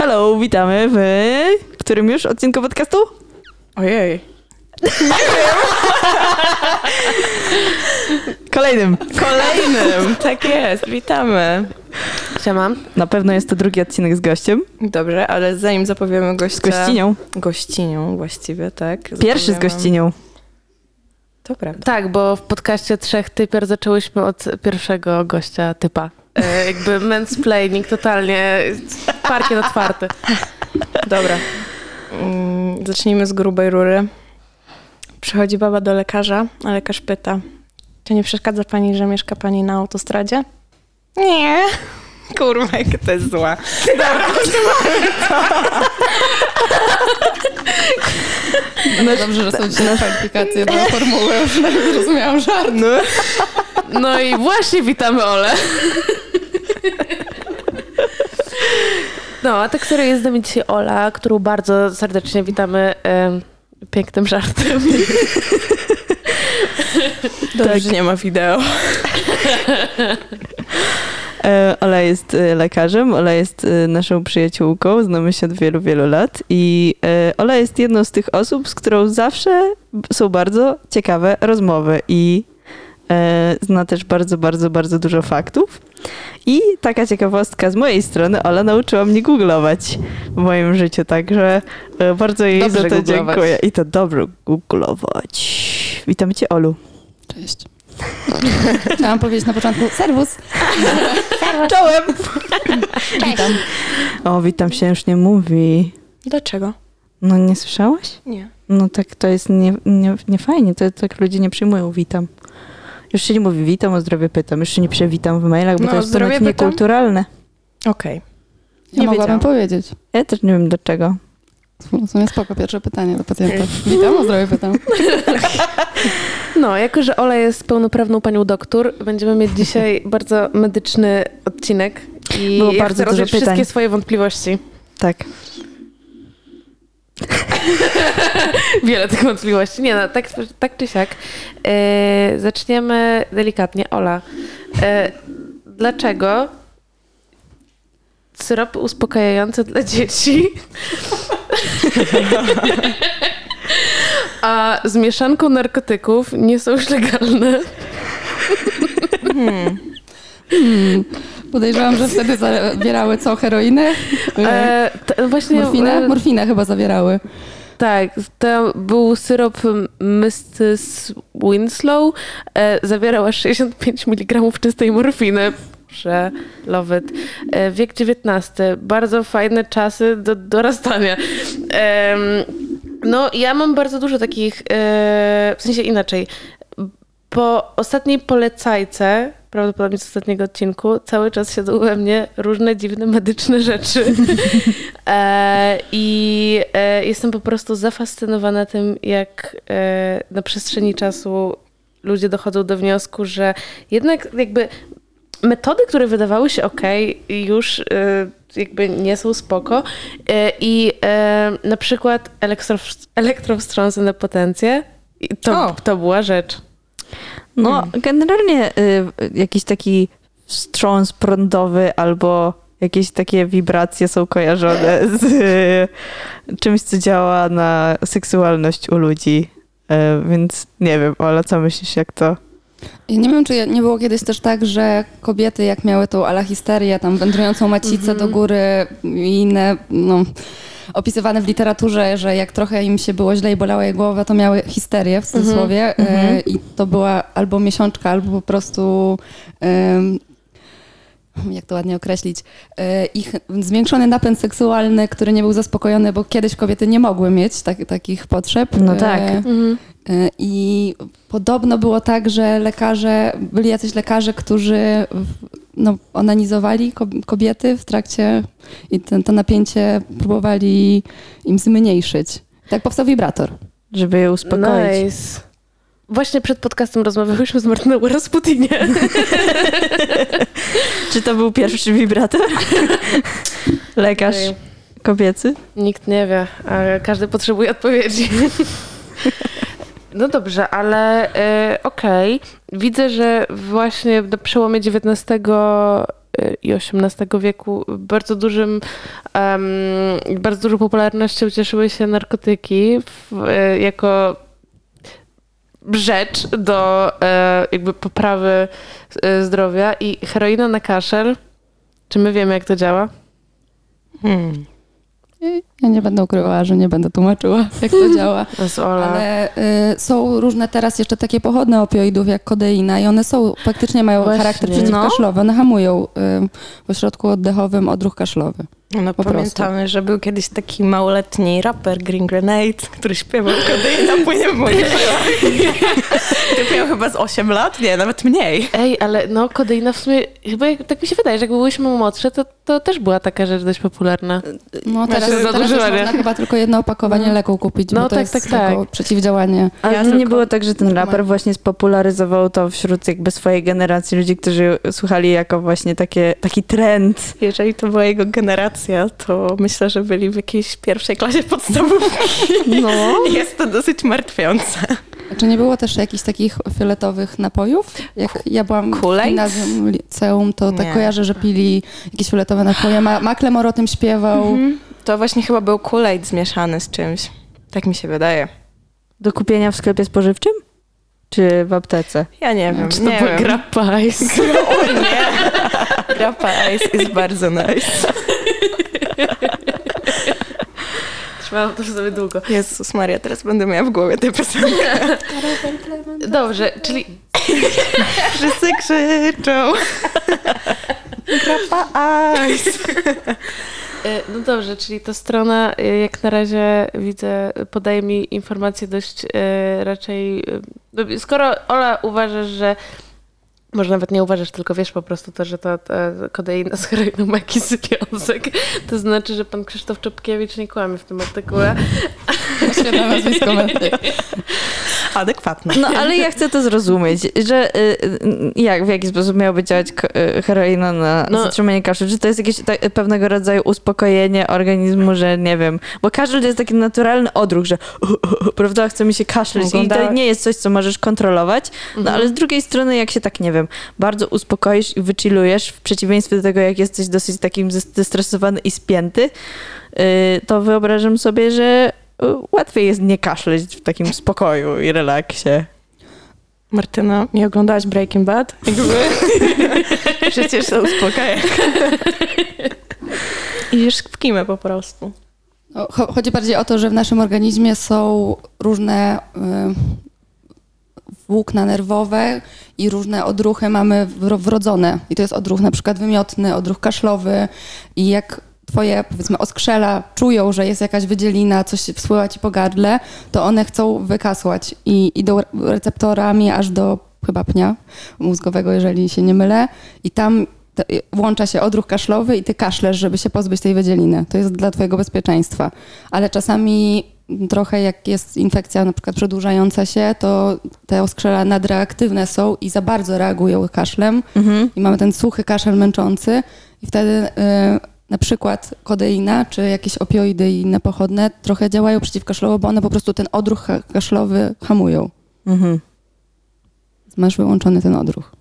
Hello, witamy w którym już odcinku podcastu? Ojej. Kolejnym. Kolejnym, tak jest, witamy. Siema. Na pewno jest to drugi odcinek z gościem. Dobrze, ale zanim zapowiemy gościa... Z gościnią. Gościnią właściwie, tak. Pierwszy z gościnią. To prawda. Tak, bo w podcaście Trzech Typiar zaczęłyśmy od pierwszego gościa typa. E, jakby mansplaining totalnie, parkiet otwarty. Dobra. Mm, zacznijmy z grubej rury. Przychodzi baba do lekarza, a lekarz pyta, czy nie przeszkadza pani, że mieszka pani na autostradzie? Nie. Kurwa, jak to jest zła. Dobra, No dobrze, że są dzisiaj kwalifikacje do formuły, już zrozumiałam żart. No. No i właśnie witamy Ole. No, a tak serio jest z nami dzisiaj Ola, którą bardzo serdecznie witamy em, pięknym żartem. Dobrze, tak. że nie ma wideo. E, Ola jest e, lekarzem, Ola jest e, naszą przyjaciółką, znamy się od wielu, wielu lat i Ola jest jedną z tych osób, z którą zawsze są bardzo ciekawe rozmowy i zna też bardzo, bardzo, bardzo dużo faktów. I taka ciekawostka z mojej strony, Ola nauczyła mnie googlować w moim życiu, także bardzo jej dobrze za to googlować. dziękuję. I to dobrze googlować. Witamy cię, Olu. Cześć. Chciałam powiedzieć na początku serwus. Czołem. Witam. O, witam się już nie mówi. Dlaczego? No nie słyszałaś? Nie. No tak to jest nie, nie, nie fajnie, to tak ludzie nie przyjmują witam. Już się nie mówi witam, o zdrowie pytam. Już się nie pisze witam w mailach, bo no, to jest ponoć niekulturalne. Okej. Okay. Nie ja mogłabym powiedzieć. Ja też nie wiem dlaczego. W sumie spoko, pierwsze pytanie do pacjenta. Witam, o zdrowie pytam. No, jako że Ola jest pełnoprawną panią doktor, będziemy mieć dzisiaj bardzo medyczny odcinek i Było bardzo dużo pytań. wszystkie swoje wątpliwości. Tak. Wiele tych wątpliwości. Nie no, tak, tak czy siak. E, zaczniemy delikatnie. Ola, e, dlaczego syropy uspokajające dla dzieci a z mieszanką narkotyków nie są już legalne? Hmm. Hmm. Podejrzewam, że wtedy zawierały co? Heroinę? E, to właśnie, Morfinę? E, Morfinę chyba zawierały. Tak, to był syrop Mrs. Winslow. E, zawierał aż 65 mg czystej morfiny. Proszę, love it. Wiek XIX. Bardzo fajne czasy do dorastania. No, ja mam bardzo dużo takich, e, w sensie inaczej. Po ostatniej polecajce prawdopodobnie z ostatniego odcinku, cały czas siedzą we mnie różne dziwne medyczne rzeczy. E, I e, jestem po prostu zafascynowana tym, jak na przestrzeni czasu ludzie dochodzą do wniosku, że jednak jakby metody, które wydawały się ok, już e, jakby nie są spoko. E, I e, na przykład elektrowstrząsy na potencję, to, to była rzecz. No, hmm. generalnie y, jakiś taki wstrząs prądowy albo jakieś takie wibracje są kojarzone z y, czymś, co działa na seksualność u ludzi. Y, więc nie wiem, ale co myślisz, jak to ja nie wiem, czy nie było kiedyś też tak, że kobiety jak miały tą alahisterię, tam wędrującą macicę mm -hmm. do góry i inne, no, opisywane w literaturze, że jak trochę im się było źle i bolała jej głowa, to miały histerię w cudzysłowie mm -hmm. i to była albo miesiączka, albo po prostu jak to ładnie określić, e, ich zwiększony napęd seksualny, który nie był zaspokojony, bo kiedyś kobiety nie mogły mieć tak, takich potrzeb. No tak. Mhm. I podobno było tak, że lekarze, byli jacyś lekarze, którzy no, onanizowali kobiety w trakcie i ten, to napięcie próbowali im zmniejszyć. Tak powstał wibrator. Żeby je uspokoić. Nice. Właśnie przed podcastem rozmawiałyśmy z Martyną o Rasputinie. Czy to był pierwszy wibrator? Lekarz kobiecy? Nikt nie wie, a każdy potrzebuje odpowiedzi. No dobrze, ale y, okej. Okay. Widzę, że właśnie na przełomie XIX i XVIII wieku bardzo dużym, um, bardzo dużą popularnością cieszyły się narkotyki w, jako rzecz do e, jakby poprawy e, zdrowia i heroina na kaszel. Czy my wiemy, jak to działa? Hmm. Ja nie będę ukrywała, że nie będę tłumaczyła, jak to działa. Ale y, są różne teraz jeszcze takie pochodne opioidów, jak kodeina i one są, faktycznie mają Właśnie. charakter przeciwkaszlowy. No. One hamują y, w ośrodku oddechowym odruch kaszlowy. No po pamiętamy, prostu. że był kiedyś taki małoletni raper Green Grenade, który śpiewał kodeina płynie w miał chyba z 8 lat? Nie, nawet mniej. Ej, ale no kodeina w sumie, chyba tak mi się wydaje, że jak byłyśmy młodsze, to, to też była taka rzecz dość popularna. No teraz, teraz już można chyba tylko jedno opakowanie no. leku kupić, no, bo to tak, jest tak, tak. przeciwdziałanie. Ale ja to tylko... nie było tak, że ten raper właśnie spopularyzował to wśród jakby swojej generacji ludzi, którzy słuchali jako właśnie takie, taki trend. Jeżeli to była jego generacja, to myślę, że byli w jakiejś pierwszej klasie podstawówki. No. Jest to dosyć martwiące. A czy nie było też jakichś takich fioletowych napojów? Jak ja byłam w gimnazjum, liceum, to tak kojarzę, że pili jakieś fioletowe napoje. Ma Macklemore o tym śpiewał. Mhm. To właśnie chyba był Kool-Aid zmieszany z czymś. Tak mi się wydaje. Do kupienia w sklepie spożywczym? Czy w aptece? Ja nie wiem. Czy to nie była grappa ice? O nie! Grappa ice jest bardzo nice. Trzymałam to sobie długo. Jezus Maria, teraz będę miała w głowie tę piosenkę. Dobrze, czyli... Wszyscy krzyczą. Grappa ice. E, no dobrze, czyli ta strona e, jak na razie widzę, podaje mi informacje dość e, raczej... Skoro Ola uważasz, że może nawet nie uważasz, tylko wiesz po prostu to, że to, to kodeina z heroiną ma jakiś związek. To znaczy, że pan Krzysztof Czopkiewicz nie kłamie w tym artykule. Świetne nazwisko Adekwatne. No ale ja chcę to zrozumieć, że y, y, jak, w jaki sposób miałaby działać y, heroina na no. zatrzymanie kaszlu? Czy to jest jakieś tak, pewnego rodzaju uspokojenie organizmu, że nie wiem, bo kaszel to jest taki naturalny odruch, że prawda, chce mi się kaszleć i to nie jest coś, co możesz kontrolować, no mhm. ale z drugiej strony, jak się tak, nie wiem, wiem, bardzo uspokoisz i wychillujesz, w przeciwieństwie do tego, jak jesteś dosyć takim zestresowany i spięty, y, to wyobrażam sobie, że y, łatwiej jest nie kaszleć w takim spokoju i relaksie. Martyna, nie oglądałaś Breaking Bad? Jakby... Przecież to uspokaja. Idziesz w kimę po prostu. Chodzi bardziej o to, że w naszym organizmie są różne y, włókna nerwowe i różne odruchy mamy wrodzone. I to jest odruch na przykład wymiotny, odruch kaszlowy i jak twoje, powiedzmy, oskrzela czują, że jest jakaś wydzielina, coś spływa ci po gardle, to one chcą wykasłać i idą receptorami aż do chyba pnia mózgowego, jeżeli się nie mylę. I tam włącza się odruch kaszlowy i ty kaszlesz, żeby się pozbyć tej wydzieliny. To jest dla twojego bezpieczeństwa. Ale czasami trochę jak jest infekcja na przykład przedłużająca się, to te oskrzela nadreaktywne są i za bardzo reagują kaszlem mhm. i mamy ten suchy kaszel męczący i wtedy y, na przykład kodeina czy jakieś opioidy i inne pochodne trochę działają przeciwkaszlowo, bo one po prostu ten odruch kaszlowy hamują. Mhm. Masz wyłączony ten odruch.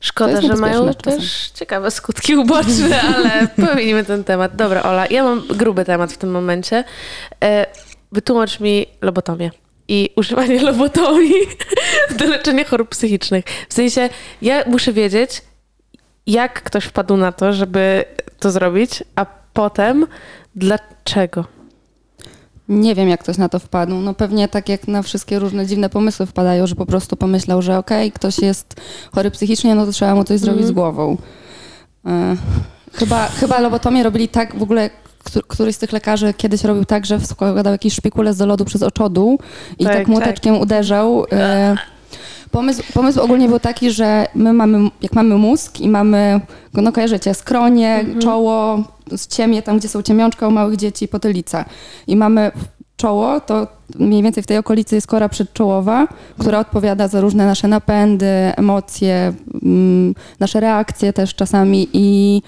Szkoda, że mają też ciekawe skutki uboczne, ale pominimy ten temat. Dobra, Ola, ja mam gruby temat w tym momencie. Wytłumacz mi lobotomię i używanie lobotomii do leczenia chorób psychicznych. W sensie, ja muszę wiedzieć, jak ktoś wpadł na to, żeby to zrobić, a potem dlaczego. Nie wiem, jak ktoś na to wpadł. No pewnie tak jak na wszystkie różne dziwne pomysły wpadają, że po prostu pomyślał, że okej, okay, ktoś jest chory psychicznie, no to trzeba mu coś zrobić mm. z głową. E, chyba, chyba lobotomię robili tak w ogóle któryś z tych lekarzy kiedyś robił tak, że wkładał jakieś szpikulec do lodu przez oczodół i tak, tak młoteczkiem tak. uderzał. E, pomysł, pomysł ogólnie był taki, że my mamy, jak mamy mózg i mamy, no kojarzycie, skronie, mhm. czoło, ciemię, tam gdzie są ciemiączka u małych dzieci, potylica. I mamy czoło, to mniej więcej w tej okolicy jest kora przedczołowa, która odpowiada za różne nasze napędy, emocje, mm, nasze reakcje też czasami i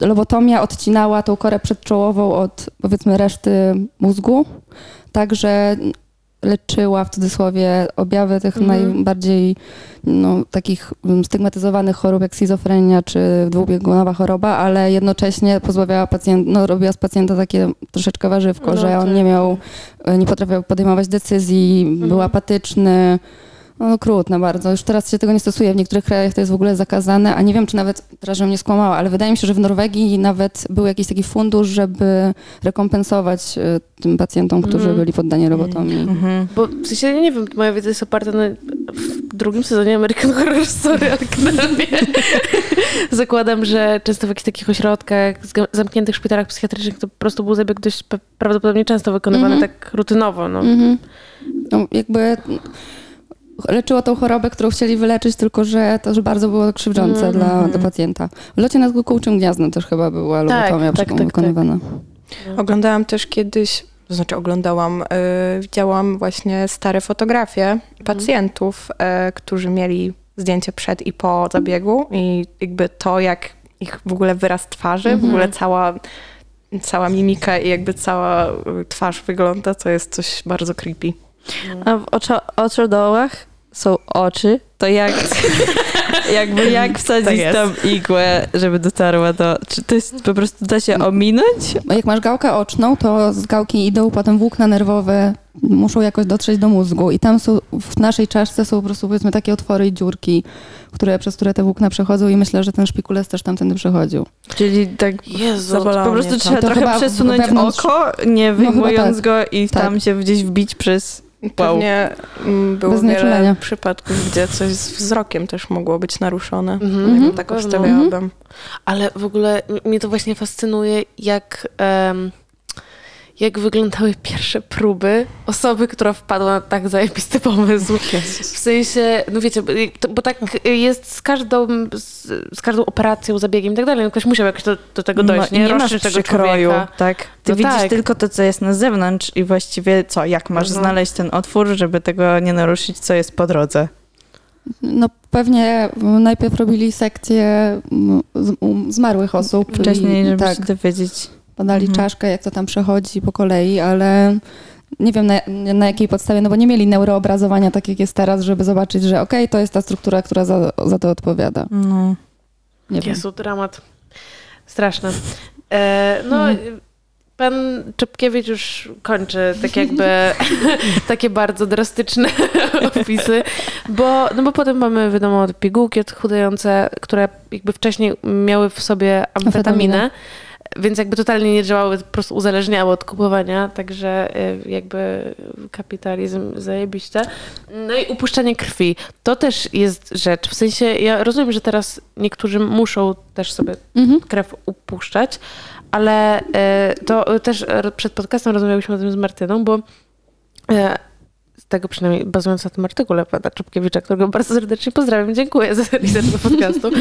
lobotomia odcinała tą korę przedczołową od powiedzmy reszty mózgu, także leczyła w cudzysłowie objawy tych Mhm. najbardziej no, takich mm, stygmatyzowanych chorób jak schizofrenia czy dwubiegunowa choroba, ale jednocześnie pozbawiała pacjenta, no, robiła z pacjenta takie troszeczkę warzywko, No że on tak. nie miał, nie potrafił podejmować decyzji, Mhm. był apatyczny. No, okrutne bardzo. Już teraz się tego nie stosuje. W niektórych krajach to jest w ogóle zakazane, a nie wiem, czy nawet, teraz żebym nie skłamała, ale wydaje mi się, że w Norwegii nawet był jakiś taki fundusz, żeby rekompensować e, tym pacjentom, którzy Mhm. byli poddani lobotomii. Mhm. Bo w sensie, ja nie wiem, moja wiedza jest oparta na w drugim sezonie American Horror Story, zakładam, że często w jakichś takich ośrodkach, zamkniętych szpitalach psychiatrycznych to po prostu był zabieg dość prawdopodobnie często wykonywany Mhm. tak rutynowo. No. Mhm. No, jakby leczyło tą chorobę, którą chcieli wyleczyć, tylko że to już bardzo było krzywdzące Mhm. dla, dla pacjenta. W locie nad kukułczym gniazdem też chyba była Tak, lobotomia tak, tak, wykonywana. Oglądałam też kiedyś, to znaczy oglądałam, y, widziałam właśnie stare fotografie pacjentów, y, którzy mieli zdjęcie przed i po zabiegu i jakby to, jak ich w ogóle wyraz twarzy, w Mhm. ogóle cała, cała mimika i jakby cała y, twarz wygląda, to jest coś bardzo creepy. A w oczo- oczodołach są oczy, to jak, jakby jak wsadzić Tak tam igłę, żeby dotarła do... Czy to jest po prostu da się ominąć? Jak masz gałkę oczną, to z gałki idą potem włókna nerwowe, muszą jakoś dotrzeć do mózgu i tam są, w naszej czaszce są po prostu powiedzmy takie otwory i dziurki, które, przez które te włókna przechodzą i myślę, że ten szpikulec też tamtędy przechodził. Czyli tak Jezu, po prostu trzeba To trochę przesunąć wewnątrz- oko, nie No wyjmując tak. go i Tak. tam się gdzieś wbić przez... Pewnie mm, było Bez wiele przypadków, gdzie coś z wzrokiem też mogło być naruszone. Mhm. Mhm. Tak obstawiałabym. Ale w ogóle mnie to właśnie fascynuje, jak, em, jak wyglądały pierwsze próby osoby, która wpadła na tak zajebisty pomysł. W sensie, no wiecie, bo- tak jest z każdą, z, z każdą operacją, zabiegiem i tak dalej. No Ktoś musiał jakoś do, do tego dojść, No, nie? nie masz tego przykroju, człowieka. tak? Ty No widzisz tak. tylko to, co jest na zewnątrz i właściwie co, jak masz Mhm. znaleźć ten otwór, żeby tego nie naruszyć, co jest po drodze. No pewnie najpierw robili sekcję mm, z- u zmarłych osób. Wcześniej, i, żeby tak, się dowiedzieć. Podali Mhm. czaszkę, jak to tam przechodzi po kolei, ale nie wiem na, na jakiej podstawie, no bo nie mieli neuroobrazowania tak jak jest teraz, żeby zobaczyć, że okej, to jest ta struktura, która za, za to odpowiada. No. Nie wiem. Jezu, dramat. Straszne. E, no, pan Czepkiewicz już kończy tak jakby takie bardzo drastyczne opisy, bo, no bo potem mamy, wiadomo, pigułki odchudzające, które jakby wcześniej miały w sobie amfetaminę, Amfetaminę. Więc jakby totalnie nie działały, po prostu uzależniały od kupowania, także y, jakby kapitalizm zajebiście. No i upuszczanie krwi. To też jest rzecz, w sensie ja rozumiem, że teraz niektórzy muszą też sobie Mhm. krew upuszczać, ale e, to też przed podcastem rozmawialiśmy o tym z Martyną, bo z tego przynajmniej bazując na tym artykule pana Czopkiewicza, którego bardzo serdecznie pozdrawiam, dziękuję za research do podcastu.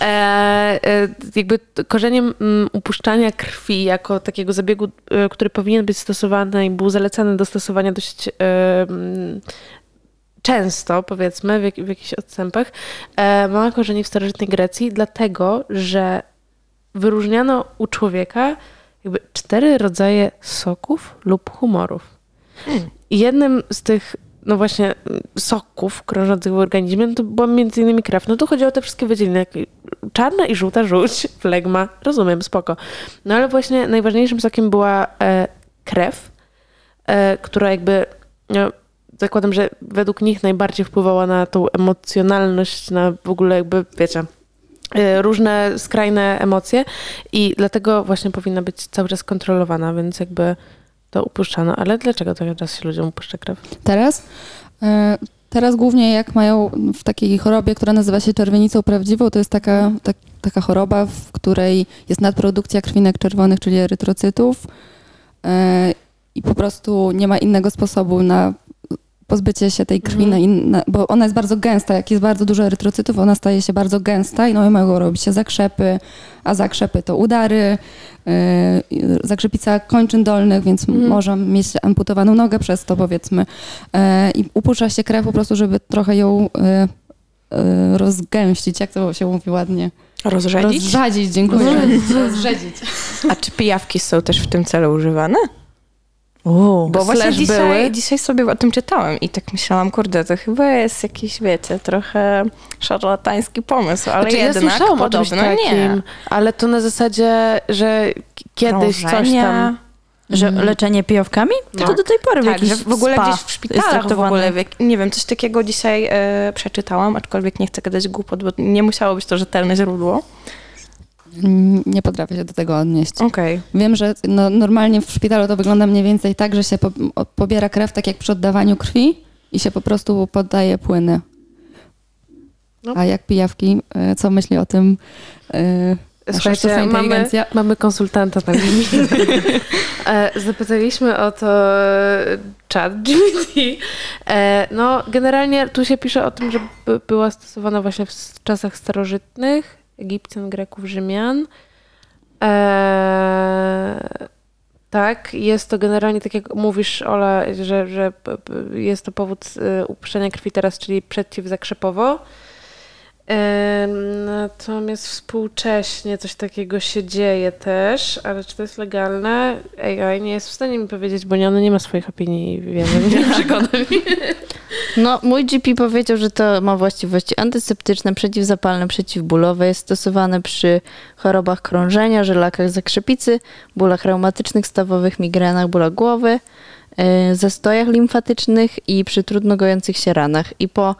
E, e, jakby korzeniem mm, upuszczania krwi jako takiego zabiegu, e, który powinien być stosowany i był zalecany do stosowania dość e, mm, często, powiedzmy, w, jak, w jakichś odstępach, e, ma korzenie w starożytnej Grecji, dlatego, że wyróżniano u człowieka jakby cztery rodzaje soków lub humorów. Jednym z tych, no właśnie, soków krążących w organizmie, no to była między innymi krew. No tu chodzi o te wszystkie wydzieliny, czarna i żółta żółć, flegma, rozumiem, spoko. No ale właśnie najważniejszym sokiem była e, krew, e, która jakby, no, zakładam, że według nich najbardziej wpływała na tą emocjonalność, na w ogóle jakby, wiecie, e, różne skrajne emocje i dlatego właśnie powinna być cały czas kontrolowana, więc jakby to upuszczano. Ale dlaczego czas się ludziom upuszcza krew? Teraz? E, Teraz głównie jak mają w takiej chorobie, która nazywa się czerwienicą prawdziwą, to jest taka, tak, taka choroba, w której jest nadprodukcja krwinek czerwonych, czyli erytrocytów e, i po prostu nie ma innego sposobu na pozbycie się tej krwi, Mhm. na inna, bo ona jest bardzo gęsta. Jak jest bardzo dużo erytrocytów, ona staje się bardzo gęsta i no i mogą robić się zakrzepy, a zakrzepy to udary, yy, zakrzepica kończyn dolnych, więc Mhm. może mieć amputowaną nogę przez to powiedzmy. Yy, I upuszcza się krew po prostu, żeby trochę ją yy, yy, rozgęścić, jak to się mówi ładnie. Rozrzedzić? Rozrzadzić, dziękuję. Rozrzedzić. A czy pijawki są też w tym celu używane? Uuu, Bo właśnie dzisiaj, były. dzisiaj sobie o tym czytałam i tak myślałam, kurde, to chyba jest jakiś, wiecie, trochę szarlatański pomysł, ale Znaczy, ja jednak słyszałam o czymś podobno takim, nie. ale to na zasadzie, że kiedyś coś Krążenia. tam... Że leczenie pijawkami? No. To do tej pory w Tak, jakiś że w ogóle spa gdzieś w szpitalach w ogóle, w nie wiem, coś takiego dzisiaj e, przeczytałam, aczkolwiek nie chcę gadać głupot, bo nie musiało być to rzetelne źródło. Nie potrafię się do tego odnieść. Okej. Wiem, że no, normalnie w szpitalu to wygląda mniej więcej tak, że się po, pobiera krew tak jak przy oddawaniu krwi i się po prostu poddaje płyny. No. A jak pijawki, e, co myśli o tym e, Słuchajcie, mamy, mamy konsultanta na linii. E, Zapytaliśmy o to chat GPT. No, generalnie tu się pisze o tym, że by- była stosowana właśnie w czasach starożytnych, Egipcjan, Greków, Rzymian. E, tak, jest to generalnie tak jak mówisz, Ola, że, że jest to powód e, upuszczenia krwi teraz, czyli przeciwzakrzepowo. Em, Natomiast współcześnie coś takiego się dzieje też, ale czy to jest legalne? AI nie jest w stanie mi powiedzieć, bo nie, ono nie ma swoich opinii i wiemy, nie przekona mi. No, mój GP powiedział, że to ma właściwości antyseptyczne, przeciwzapalne, przeciwbólowe. Jest stosowane przy chorobach krążenia, żylakach zakrzepicy, bólach reumatycznych, stawowych migrenach, bólach głowy, zastojach limfatycznych i przy trudno gojących się ranach. I po, y,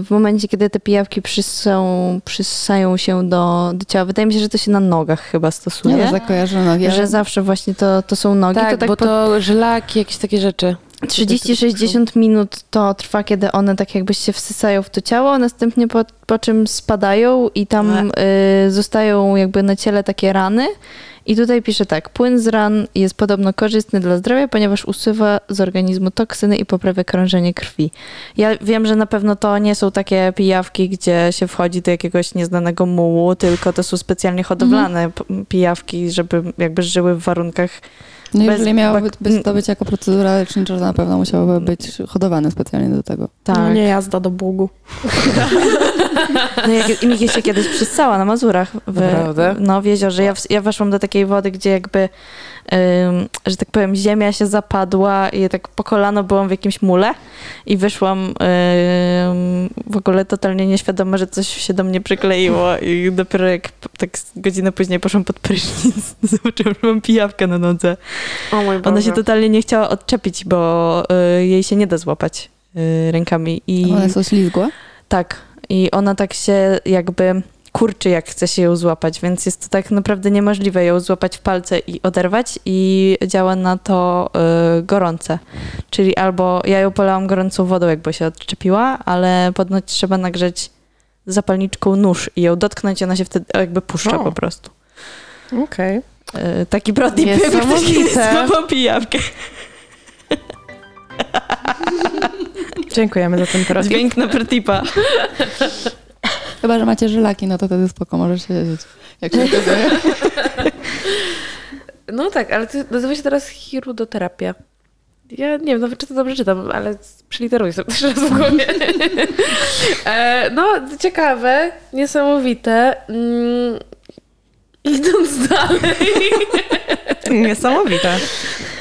w momencie, kiedy te pijawki przysą, przyssają się do, do ciała, wydaje mi się, że to się na nogach chyba stosuje. Ja to zakojarzę nogi, Że zawsze właśnie to, to są nogi. Tak, to tak bo po- to żylaki, jakieś takie rzeczy. 30-60 minut to trwa, kiedy one tak jakby się wsysają w to ciało, a następnie po, po czym spadają i tam y, zostają jakby na ciele takie rany. I tutaj pisze tak, płyn z ran jest podobno korzystny dla zdrowia, ponieważ usuwa z organizmu toksyny i poprawia krążenie krwi. Ja wiem, że na pewno to nie są takie pijawki, gdzie się wchodzi do jakiegoś nieznanego mułu, tylko to są specjalnie hodowlane p- pijawki, żeby jakby żyły w warunkach no bez jeżeli miałoby bak- być to być jako procedura lecznicza, to na pewno musiałoby być hodowane specjalnie do tego. tak. No nie jazda do Bogu. No jak, i mi się kiedyś przystała na Mazurach. W, Naprawdę? No w jeziorze. Ja, w, ja weszłam do takiej wody, gdzie jakby, że tak powiem, ziemia się zapadła i tak po kolano byłam w jakimś mule i wyszłam w ogóle totalnie nieświadoma, że coś się do mnie przykleiło i dopiero jak tak godzinę później poszłam pod prysznic, zobaczyłam, że mam pijawkę na nodze. O mój Ona się totalnie nie chciała odczepić, bo y, jej się nie da złapać y, rękami. I... One są ślizgłe. Tak. I ona tak się jakby kurczy, jak chce się ją złapać, więc jest to tak naprawdę niemożliwe ją złapać w palce i oderwać i działa na to y, gorące. Czyli albo ja ją polałam gorącą wodą, jakby się odczepiła, ale ponoć trzeba nagrzeć zapalniczką nóż i ją dotknąć i ona się wtedy jakby puszcza O. po prostu. Okej. Y, taki kiedyś złapał pijawkę. Dziękujemy za ten protip. Dźwięk na protipa. Chyba, że macie żylaki, no to wtedy spoko, możesz siedzieć. Jak się okazuje. No tak, ale to nazywa się teraz chirudoterapia. Ja nie wiem nawet, czy to dobrze czytam, ale przeliteruję sobie też raz w głowie. e, no, ciekawe, niesamowite. Mm, idąc dalej, Niesamowite.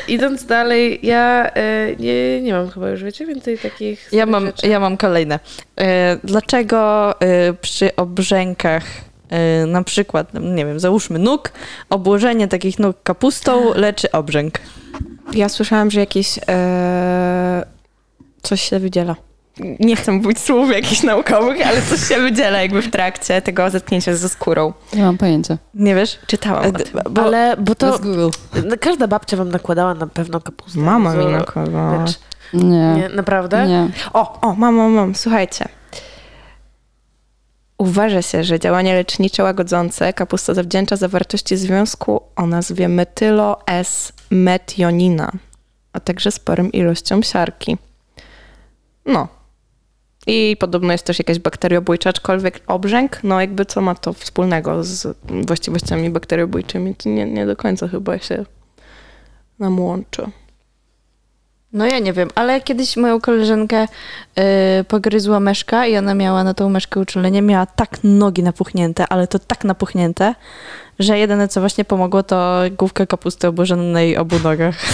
Idąc dalej, ja e, nie, nie mam chyba już, wiecie, więcej takich Ja mam, rzeczy. ja mam kolejne. E, Dlaczego e, przy obrzękach, e, na przykład, nie wiem, załóżmy nóg, obłożenie takich nóg kapustą leczy obrzęk? Ja słyszałam, że jakieś e, coś się wydziela. Nie chcę mówić słów jakichś naukowych, ale coś się wydziela jakby w trakcie tego zetknięcia ze skórą. Nie mam pojęcia. Nie wiesz? Czytałam E, o tym. Bo, Ale, bo to każda babcia wam nakładała na pewno kapustę. Mama mi nakładała. Lecz- Nie. Nie, naprawdę? Nie. O, o, mam, mam, mam. Słuchajcie. Uważa się, że działanie lecznicze łagodzące kapusta zawdzięcza zawartości związku o nazwie metylo-S-metionina, a także sporym ilościom siarki. No. I podobno jest też jakaś bakteriobójcza, aczkolwiek obrzęk, no jakby co ma to wspólnego z właściwościami bakteriobójczymi, to nie, nie do końca chyba się nam łączy. no ja nie wiem, ale kiedyś moją koleżankę e, pogryzła myszka i ona miała na tą myszkę uczulenie, miała tak nogi napuchnięte, ale to tak napuchnięte, że jedyne co właśnie pomogło to główka kapusty obłożona na jej obu nogach.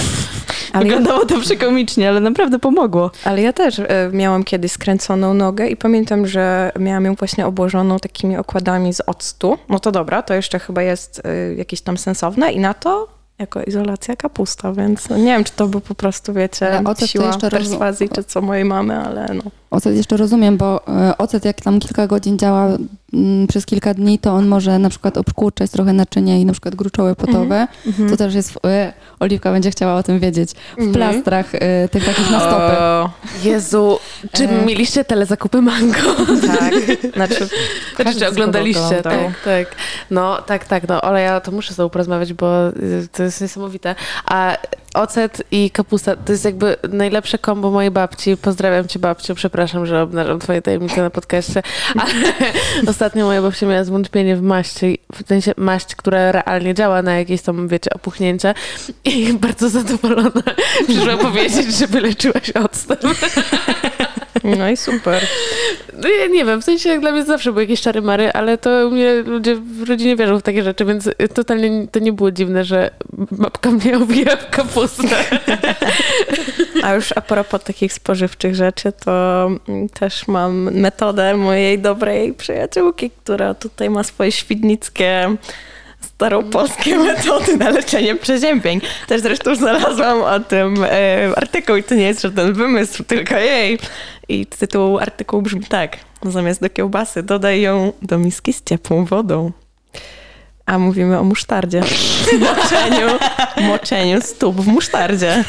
Ale ja, Wyglądało to przekomicznie, ale naprawdę pomogło. ale ja też e, miałam kiedyś skręconą nogę i pamiętam, że miałam ją właśnie obłożoną takimi okładami z octu. No to dobra, to jeszcze chyba jest e, jakieś tam sensowne i na to jako izolacja kapusta, więc no, nie wiem, czy to był po prostu, wiecie, Ale ocet siła jeszcze perswazji, czy co mojej mamy, ale no. Ocet jeszcze rozumiem, bo e, ocet jak tam kilka godzin działa mm, przez kilka dni, to on może na przykład obkurczać trochę naczynie i na przykład gruczoły potowe. To też jest, w, e, Oliwka będzie chciała o tym wiedzieć, w Mhm. plastrach e, tych takich na stopy. O, Jezu, czy E. mieliście telezakupy mango? tak, znaczy... Znaczy, czy oglądaliście? Tak, tak. No, tak, tak, no, ale ja to muszę z tobą porozmawiać, bo y, to jest niesamowite. A ocet i kapusta to jest jakby najlepsze kombo mojej babci. Pozdrawiam cię babciu, przepraszam, że obnażam twoje tajemnice na podcaście, ale ostatnio moja babcia miała zwątpienie w maści, w sensie maść, która realnie działa na jakieś tam, wiecie, opuchnięcia i bardzo zadowolona przyszła powiedzieć, że wyleczyłaś octem. No i super. No ja nie wiem, w sensie dla mnie zawsze były jakieś czary mary, ale to u mnie ludzie w rodzinie wierzą w takie rzeczy, więc totalnie to nie było dziwne, że babka mnie obija w kapustę. A już a propos takich spożywczych rzeczy, to też mam metodę mojej dobrej przyjaciółki, która tutaj ma swoje świdnickie staropolskie metody na leczenie przeziębień. Też zresztą znalazłam o tym e, artykuł i to nie jest żaden wymysł, tylko jej. I tytuł artykułu brzmi tak. Zamiast do kiełbasy dodaj ją do miski z ciepłą wodą. A mówimy o musztardzie. Moczeniu, moczeniu stóp w musztardzie.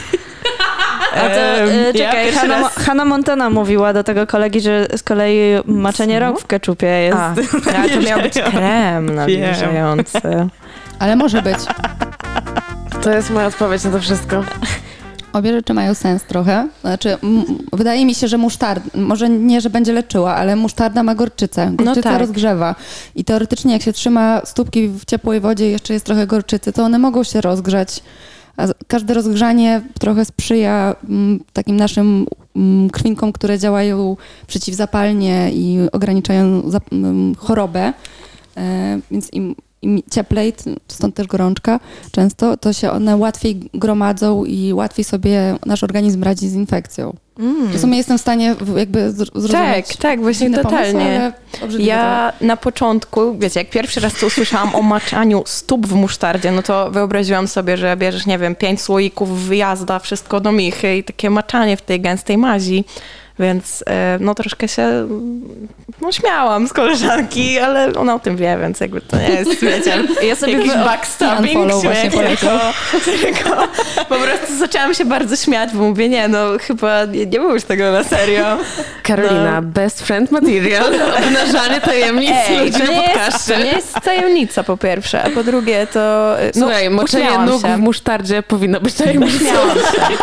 A to, e, ja czekaj, pierwszy Hannah, raz- Hannah Montana mówiła do tego kolegi, że z kolei maczenie rąk w keczupie jest... A, a to miał być krem nawilżający. Ale może być. To jest moja odpowiedź na to wszystko. Obie rzeczy mają sens trochę. Znaczy, wydaje mi się, że musztarda, może nie, że będzie leczyła, ale musztarda ma gorczycę. Gorczyca tak. rozgrzewa. I teoretycznie, jak się trzyma stópki w ciepłej wodzie i jeszcze jest trochę gorczycy, to one mogą się rozgrzać. A każde rozgrzanie trochę sprzyja mm, takim naszym mm, krwinkom, które działają przeciwzapalnie i ograniczają mm, chorobę. E, więc im cieplej, stąd też gorączka często, to się one łatwiej gromadzą i łatwiej sobie nasz organizm radzi z infekcją. W sumie jestem w stanie jakby zr- zrozumieć Tak, tak, właśnie totalnie. Pomysł, Ja na początku, wiecie, jak pierwszy raz to usłyszałam o maczaniu stóp w musztardzie, no to wyobraziłam sobie, że bierzesz, nie wiem, pięć słoików wyjazda, wszystko do michy i takie maczanie w tej gęstej mazi. Więc e, no troszkę się no, śmiałam z koleżanki, ale ona o tym wie, więc jakby to nie jest, wiecie, Ja sobie jakiś backstabbing, śmiech, tylko, tylko po prostu zaczęłam się bardzo śmiać, bo mówię, nie, no chyba nie, nie było już tego na serio. Karolina, best friend material, obnażanie tajemnic Ej, ludzi to na nie, jest, podcaście. to nie jest tajemnica po pierwsze, a po drugie to... y, Słuchaj, moczenie nóg się. w musztardzie powinno być tajemnicą. Uśmiałam się.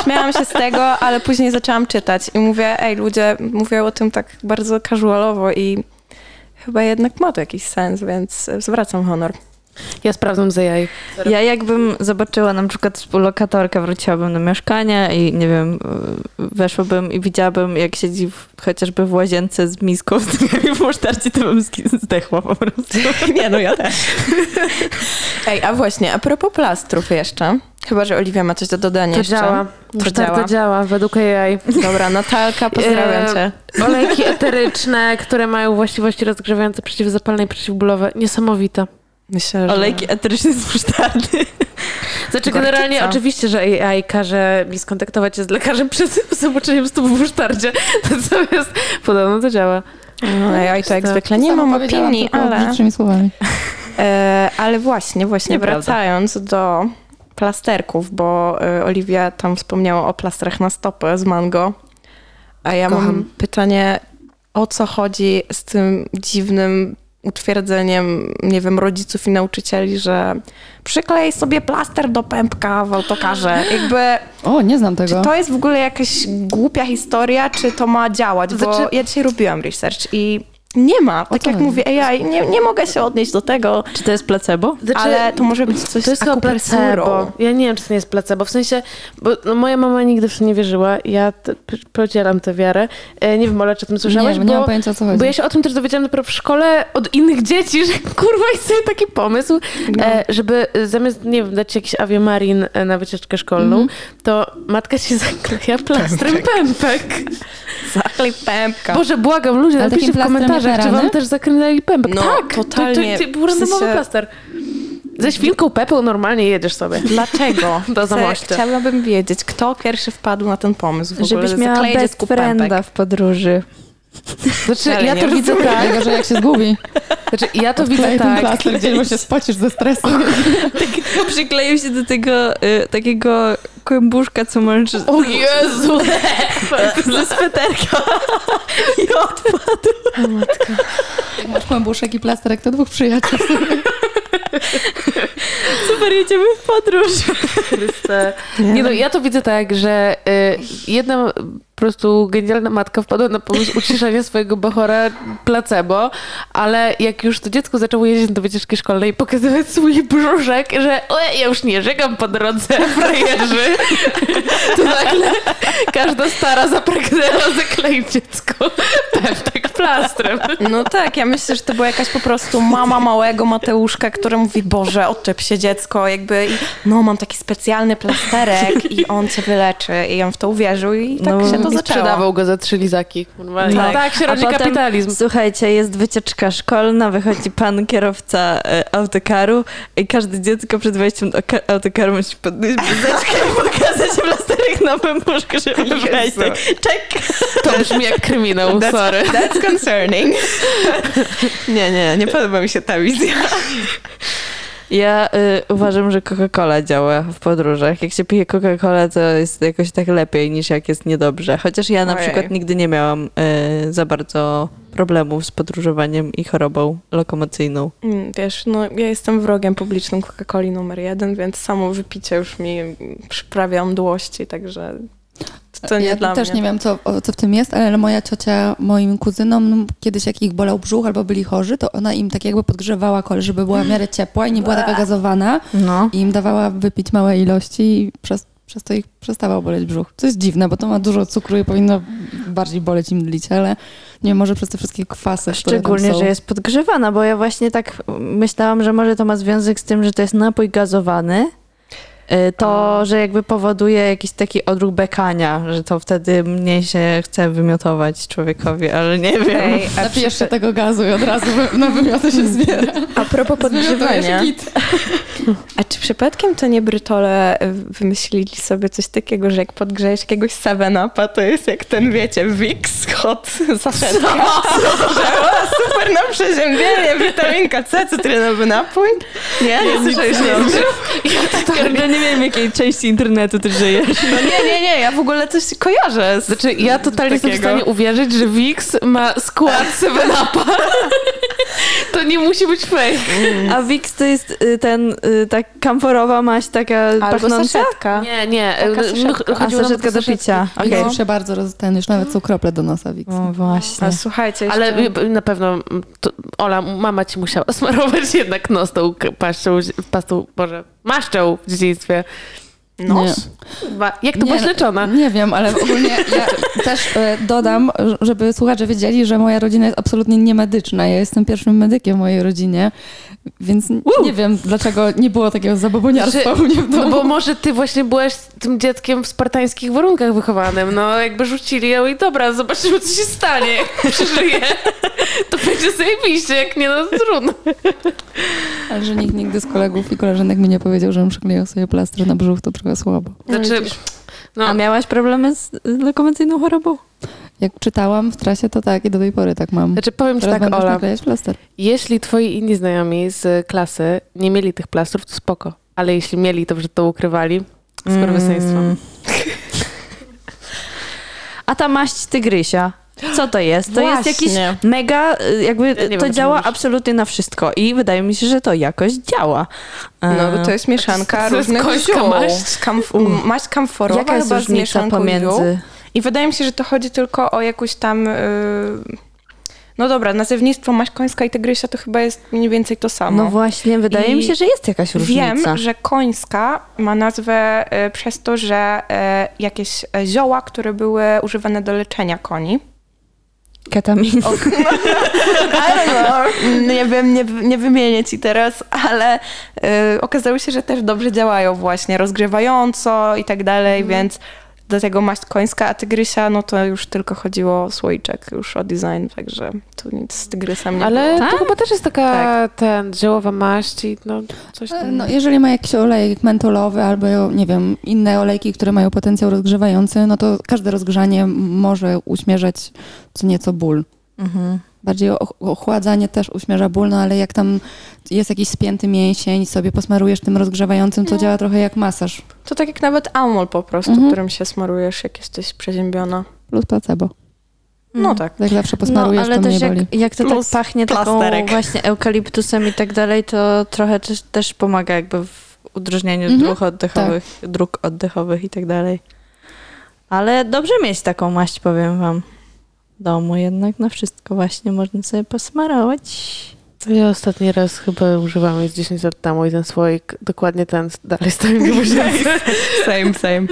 Uśmiałam się z tego, ale później zaczęłam czytać i mówię, ej, ludzie mówią o tym tak bardzo casualowo i chyba jednak ma to jakiś sens, więc zwracam honor. Ja sprawdzam za jaj. Ja jakbym zobaczyła na przykład współlokatorkę, wróciłabym do mieszkania i nie wiem, weszłabym i widziałabym jak siedzi w, chociażby w łazience z miską z tymi w musztardzie, to bym zdechła po prostu. Nie, no ja też. Ej, a właśnie, a propos plastrów jeszcze, chyba, że Oliwia ma coś do dodania To jeszcze. działa. To Musztarda działa. działa według AI. Dobra, Natalka, pozdrawiam E, cię. Olejki eteryczne, które mają właściwości rozgrzewające, przeciwzapalne i przeciwbólowe. Niesamowite. Myślę, że... Olejki eteryczne z musztardy. Znaczy Gorczyca. generalnie oczywiście, że AI każe mi skontaktować się z lekarzem przed zobaczeniem stóp w musztardzie. Natomiast podobno to działa. No, ja i to jak Tak. zwykle nie mam opinii, ale... słowami. E, ale właśnie, właśnie Nieprawda. wracając do plasterków, bo e, Oliwia tam wspomniała o plastrach na stopę z mango, a ja mam Kocham. pytanie, o co chodzi z tym dziwnym utwierdzeniem, nie wiem, rodziców i nauczycieli, że przyklej sobie plaster do pępka w autokarze. Jakby, O, nie znam czy tego. to jest w ogóle jakaś głupia historia, czy to ma działać? Bo Znaczy- ja dzisiaj robiłam research i Nie ma. Tak jak chodzi? mówi AI, nie, nie mogę się odnieść do tego, Czy to jest placebo? Znaczy, ale to może być coś To jest placebo. Ja nie wiem, czy to nie jest placebo. W sensie, bo no, moja mama nigdy w to nie wierzyła. Ja podzielam tę wiarę. E, nie wiem, Ola, czy o tym słyszałaś? Nie, nie bo, mam pojęcia, o co chodzi. Bo ja się o tym też dowiedziałam dopiero w szkole od innych dzieci, że kurwa jest sobie taki pomysł, No. e, żeby e, zamiast, nie wiem, dać jakiś aviomarin e, na wycieczkę szkolną, Mhm. to matka ci zakleja plastrem pępek. Zaklej pępka. Boże, błagam, ludzie, Ale napiszcie w komentarzach, czy wam też zakręcali pępek. No, tak, totalnie. To, to, to był W randomowy sensie- plaster. Ze świnką Pepą normalnie jedziesz sobie. Dlaczego? Do Zamościa. Chciałabym wiedzieć, kto pierwszy wpadł na ten pomysł w ogóle, Żebyś miała zaklejać best w podróży. Znaczy, Ale ja to widzę tak. Że jak się zgubi. Znaczy, ja to widzę tak. plaster gdzieś, bo się spocisz ze stresu. Przykleił się do tego y, takiego kłębuszka, co możesz O Jezu! ze sweterka i odpadł. Jak masz kłębuszek i plasterek, to dwóch przyjaciół. Super, jedziemy w podróż. Chryste. Nie no, ja to widzę tak, że y, jedna po prostu genialna matka wpadła na pomysł uciszania swojego bachora placebo, ale jak już to dziecko zaczęło jeździć do wycieczki szkolnej i pokazywać swój brzuszek, że o, ja już nie żegam po drodze, frajerzy, to nagle każda stara zapragnęła zakleić dziecko pępek plastrem. No tak, ja myślę, że to była jakaś po prostu mama małego Mateuszka, która mówi, Boże, odczep się dziecko, jakby, i, no mam taki specjalny plasterek i on cię wyleczy. I on w to uwierzył i tak No, się to I zaczęło. sprzedawał go za trzy lizaki. Kurwa. Tak. Tak, się rodzi potem, kapitalizm. Słuchajcie, jest wycieczka szkolna, wychodzi pan kierowca e, autokaru i każde dziecko przed wejściem do ka- autokaru musi podnieść bluzeczkę i pokazać plasterek na pępuszku, żeby wejść. Tak, Czek! To brzmi jak kryminał, sorry. That's concerning. nie, nie, nie podoba mi się ta wizja. Ja y, uważam, że Coca-Cola działa w podróżach. Jak się pije Coca-Cola, to jest jakoś tak lepiej niż jak jest niedobrze. Chociaż ja na Ojej. przykład nigdy nie miałam y, za bardzo problemów z podróżowaniem i chorobą lokomocyjną. Mm, Wiesz, no ja jestem wrogiem publicznym Coca-Coli numer jeden, więc samo wypicie już mi przyprawia mdłości, także to nie ja dla też mnie. nie wiem, co, co w tym jest, ale moja ciocia moim kuzynom no, kiedyś jak ich bolał brzuch albo byli chorzy, to ona im tak jakby podgrzewała kolę, żeby była w miarę ciepła i nie była taka gazowana No. i im dawała wypić małe ilości i przez, przez to ich przestawał boleć brzuch. To jest dziwne, bo to ma dużo cukru i powinno bardziej boleć im dlić, ale nie może przez te wszystkie kwasy, które Szczególnie, że jest podgrzewana, bo ja właśnie tak myślałam, że może to ma związek z tym, że to jest napój gazowany. Y, To, że jakby powoduje jakiś taki odruch bekania, że to wtedy mniej się chce wymiotować człowiekowi, ale nie wiem. Ej, a, się przy, tego gazu i od razu na wymioty się zbiera. a propos podgrzewania, a czy przypadkiem to nie Brytole y, wymyślili sobie coś takiego, że jak podgrzejesz jakiegoś 7-upa, to jest jak ten, wiecie, Vicks hot saszetka. Super na przeziębienie, witaminka C, cytrynowy napój. Nie, nie o tym? Ja nie wiem, jakiej części internetu ty żyjesz. No nie, nie, nie, ja w ogóle coś kojarzę. Z, Znaczy, ja totalnie jestem w stanie uwierzyć, że Wix ma skład 7-Upa. To nie musi być fake. A Wix to jest y, ten, y, ta kamforowa maść taka Albo pachnąca? saszetka. Nie, nie. Taka no, saszetka. A chodziło nam o saszetka do saszetki. picia. Okay. Okej. Już się bardzo roz... ten, już nawet są krople do nosa Wix. O, właśnie. A słuchajcie, jeszcze... Ale y, na pewno, mm, to, Ola, mama ci musiała smarować jednak nos tą k- paszczą, pastą, Boże, maszczą w dzieciństwie. Nos? Chyba. Jak to Nie, byłaś leczona? Nie wiem, ale ogólnie ja też e, dodam, żeby słuchacze wiedzieli, że moja rodzina jest absolutnie niemedyczna. Ja jestem pierwszym medykiem w mojej rodzinie, więc nie wiem, dlaczego nie było takiego zaboboniarstwa u mnie w domu. No bo może ty właśnie byłaś tym dzieckiem w spartańskich warunkach wychowanym. No jakby rzucili ją i dobra, zobaczymy co się stanie. Jak przeżyje, to będzie zajebiście, jak nie, no trudno. Ale że nikt nigdy z kolegów i koleżanek mi nie powiedział, żebym przyklejał sobie plaster na brzuch, to trochę słabo. Znaczy, no, A miałaś problemy z z lokomocyjną chorobą? Jak czytałam w trasie, to tak i do tej pory tak mam. znaczy powiem ci Teraz tak, będę już Ola, jeśli twoi inni znajomi z klasy nie mieli tych plastrów, to spoko. Ale jeśli mieli, to że to ukrywali, skurwysyństwo. Mm. A ta maść tygrysia, co to jest? To jest jakiś Właśnie. mega, y, jakby wiem, o to czym działa absolutnie na wszystko i wydaje mi się, że to jakoś działa. No, bo to E, jest mieszanka to jest różnych ziół. maść? Kamf- maść kamforowa Jaka jest chyba z różnica ziół. pomiędzy... I wydaje mi się, że to chodzi tylko o jakąś tam... y, No dobra, nazewnictwo maść końska i tygrysia to chyba jest mniej więcej to samo. No właśnie, wydaje I mi się, że jest jakaś różnica. Wiem, że końska ma nazwę e, przez to, że e, jakieś e, zioła, które były używane do leczenia koni. Ketamin. Know. Nie wiem, nie, nie wymienię ci teraz, ale e, okazało się, że też dobrze działają właśnie, rozgrzewająco i tak dalej, więc do tego maść końska, a tygrysia, no to już tylko chodziło o słoiczek, już o design, także tu nic z tygrysem nie Ale było. to chyba też jest taka Tak. ten ziołowa maść i no coś tam. No, jeżeli ma jakiś olejek mentolowy albo, nie wiem, inne olejki, które mają potencjał rozgrzewający, no to każde rozgrzanie może uśmierzać co nieco ból. Mhm. Bardziej och- ochładzanie też uśmierza ból, no ale jak tam jest jakiś spięty mięsień, sobie posmarujesz tym rozgrzewającym, to działa trochę jak masaż. To tak jak nawet amol po prostu, Mhm. którym się smarujesz, jak jesteś przeziębiona. Plus placebo. No tak. Jak zawsze No, posmarujesz, ale to też jak, boli. jak to Plus tak pachnie taką właśnie eukaliptusem i tak dalej, to trochę też, też pomaga jakby w udrożnianiu Mhm, dróg oddechowych, dróg oddechowych i tak dalej. Ale dobrze mieć taką maść, powiem wam. W domu jednak na wszystko właśnie można sobie posmarować. To ja ostatni raz chyba używałam jest 10 lat temu i ten słoik, dokładnie ten dalej stoi mi. Same, same.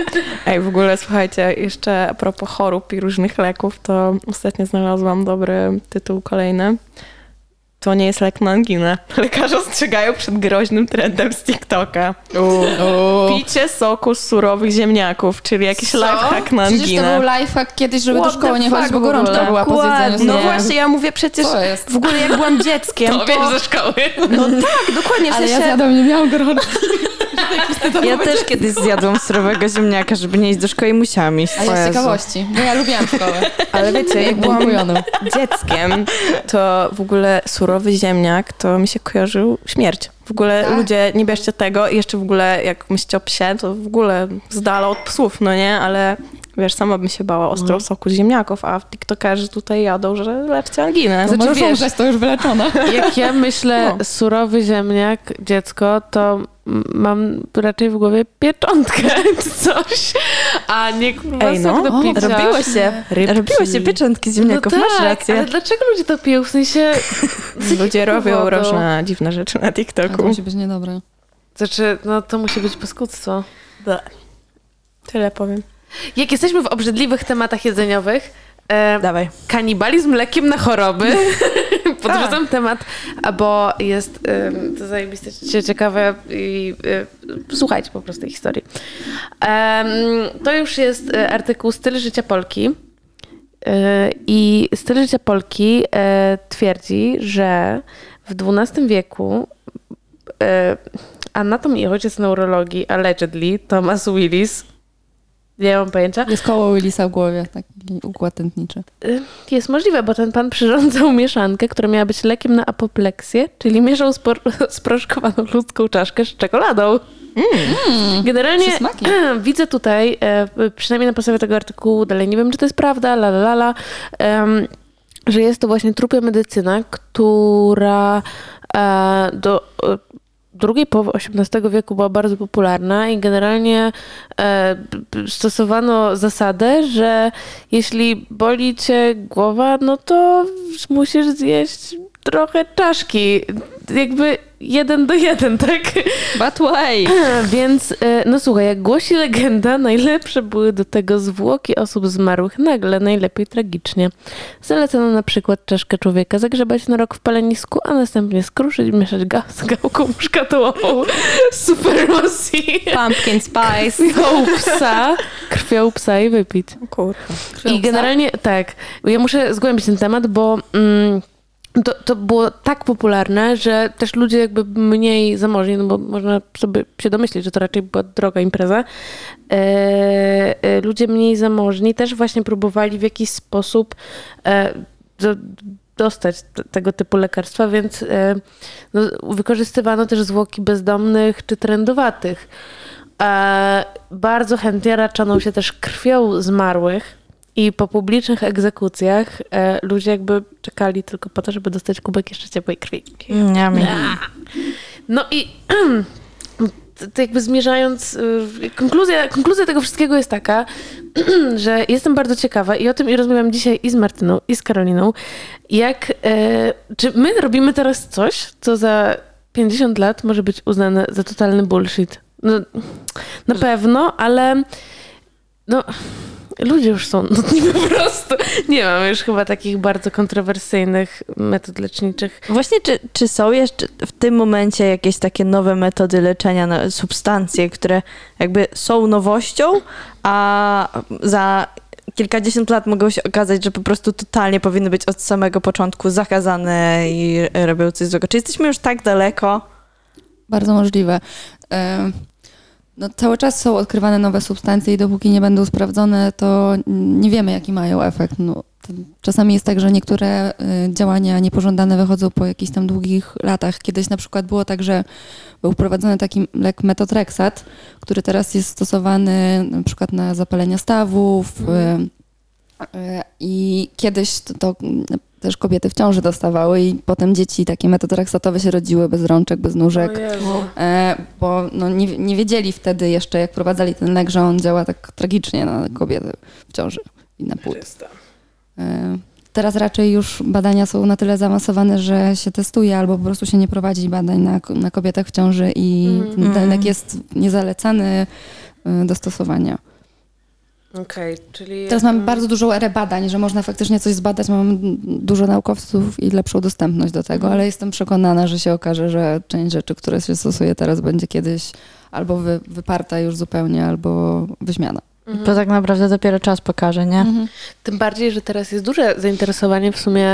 Ej, w ogóle słuchajcie, jeszcze a propos chorób i różnych leków, to ostatnio znalazłam dobry tytuł kolejny. To nie jest lek na anginę. Lekarze ostrzegają przed groźnym trendem z TikToka. Picie soku z surowych ziemniaków, czyli jakiś Co? lifehack na Przecież to anginę. był lifehack kiedyś, żeby What do szkoły nie chodzić, bo gorączka była po zjedzeniu. No Nie. właśnie, ja mówię przecież w ogóle jak byłam dzieckiem, to... ze szkoły. No tak, dokładnie, w Ale ja sensie... zjadłam, nie miałam gorączki. Ja też kiedyś zjadłam surowego ziemniaka, żeby nie iść do szkoły i musiałam iść. A ja z ciekawości, bo ja lubiłam szkołę. Ale wiecie, jak byłam dzieckiem, to w ogóle surowy ziemniak to mi się kojarzył śmierć. W ogóle Tak? ludzie, nie bierzcie tego. I jeszcze w ogóle, jak myślicie o psie, to w ogóle z dala od psów, no nie? Ale wiesz, sama bym się bała ostro soku z ziemniaków, a tiktokerzy tutaj jadą, że leczcie anginę. No Znaczy, wiesz- to już wyleczone. Jak ja myślę No. surowy ziemniak, dziecko, to mam raczej w głowie pieczątkę czy coś, a nie kurwa Ej, no. do O, picia. Robiło się. Rybki. Robiło się pieczętki ziemniaków, no masz tak, rację. ale dlaczego ludzie to piją? W sensie... Ludzie robią różne dziwne rzeczy na A to musi być niedobre. Znaczy, no to musi być paskudztwo. Tyle powiem. Jak jesteśmy w obrzydliwych tematach jedzeniowych, e, Dawaj. kanibalizm lekiem na choroby. Podrzucam temat, bo jest ym, to zajebiście cie- ciekawe i y, słuchajcie po prostu tej historii. To już jest y, artykuł Styl życia Polki. Y, I styl życia Polki y, twierdzi, że w XII wieku anatom i ojciec neurologii, allegedly, Thomas Willis, nie mam pojęcia, Jest koło Willisa w głowie, taki układ tętniczy. Y, Jest możliwe, bo ten pan przyrządzał mieszankę, która miała być lekiem na apopleksję, czyli mieszał spor- sproszkowaną ludzką czaszkę z czekoladą. Generalnie przysmaki. widzę tutaj, e, przynajmniej na podstawie tego artykułu, dalej nie wiem, czy to jest prawda, la la la, em, że jest to właśnie trupia medycyna, która e, do e, drugiej połowy XVIII wieku była bardzo popularna i generalnie e, stosowano zasadę, że jeśli boli cię głowa, no to musisz zjeść trochę czaszki. Jakby jeden do jeden, tak? But why? Więc, e, no słuchaj, jak głosi legenda, najlepsze były do tego zwłoki osób zmarłych nagle, najlepiej tragicznie. Zalecano na przykład czaszkę człowieka zagrzebać na rok w palenisku, a następnie skruszyć, mieszać ga- z gałką szkatułową super Rosji. Pumpkin spice. Krwią psa, krwią psa i wypić. Kurwa. I generalnie tak, ja muszę zgłębić ten temat, bo mm, to, to było tak popularne, że też ludzie jakby mniej zamożni, no bo można sobie się domyślić, że to raczej była droga impreza, e, e, ludzie mniej zamożni też właśnie próbowali w jakiś sposób e, do, dostać t- tego typu lekarstwa, więc e, no, wykorzystywano też zwłoki bezdomnych czy trendowatych. E, bardzo chętnie raczono się też krwią zmarłych i po publicznych egzekucjach e, ludzie jakby czekali tylko po to, żeby dostać kubek jeszcze ciepłej krwi. Niami. No i to jakby zmierzając, y, konkluzja, konkluzja tego wszystkiego jest taka, że jestem bardzo ciekawa i o tym i rozmawiam dzisiaj i z Martyną, i z Karoliną, jak, e, czy my robimy teraz coś, co za 50 lat może być uznane za totalny bullshit. No, na pewno, ale no, ludzie już są nudni po prostu. Nie mam już chyba takich bardzo kontrowersyjnych metod leczniczych. Właśnie, czy, czy są jeszcze w tym momencie jakieś takie nowe metody leczenia, no, substancje, które jakby są nowością, a za kilkadziesiąt lat mogą się okazać, że po prostu totalnie powinny być od samego początku zakazane i robią coś złego. Czy jesteśmy już tak daleko? Bardzo możliwe. E, no, cały czas są odkrywane nowe substancje i dopóki nie będą sprawdzone, to nie wiemy, jaki mają efekt. No, czasami jest tak, że niektóre y, działania niepożądane wychodzą po jakichś tam długich latach. Kiedyś na przykład było tak, że był wprowadzony taki lek metotrexat, który teraz jest stosowany na przykład na zapalenia stawów, mm. I kiedyś to, to, też kobiety w ciąży dostawały i potem dzieci takie metotrexatowe się rodziły bez rączek, bez nóżek, e, bo no, nie, nie wiedzieli wtedy jeszcze, jak prowadzali ten lek, że on działa tak tragicznie na kobiety w ciąży i na płód. E, teraz raczej już badania są na tyle zaawansowane, że się testuje albo po prostu się nie prowadzi badań na, na kobietach w ciąży i mm. ten lek mhm. jest niezalecany e, do stosowania. Okay, czyli... Teraz mamy bardzo dużą erę badań, że można faktycznie coś zbadać, mamy dużo naukowców i lepszą dostępność do tego, ale jestem przekonana, że się okaże, że część rzeczy, które się stosuje teraz, będzie kiedyś albo wy, wyparta już zupełnie, albo wyśmiana. Mhm. To tak naprawdę dopiero czas pokaże, nie? Mhm. Tym bardziej, że teraz jest duże zainteresowanie w sumie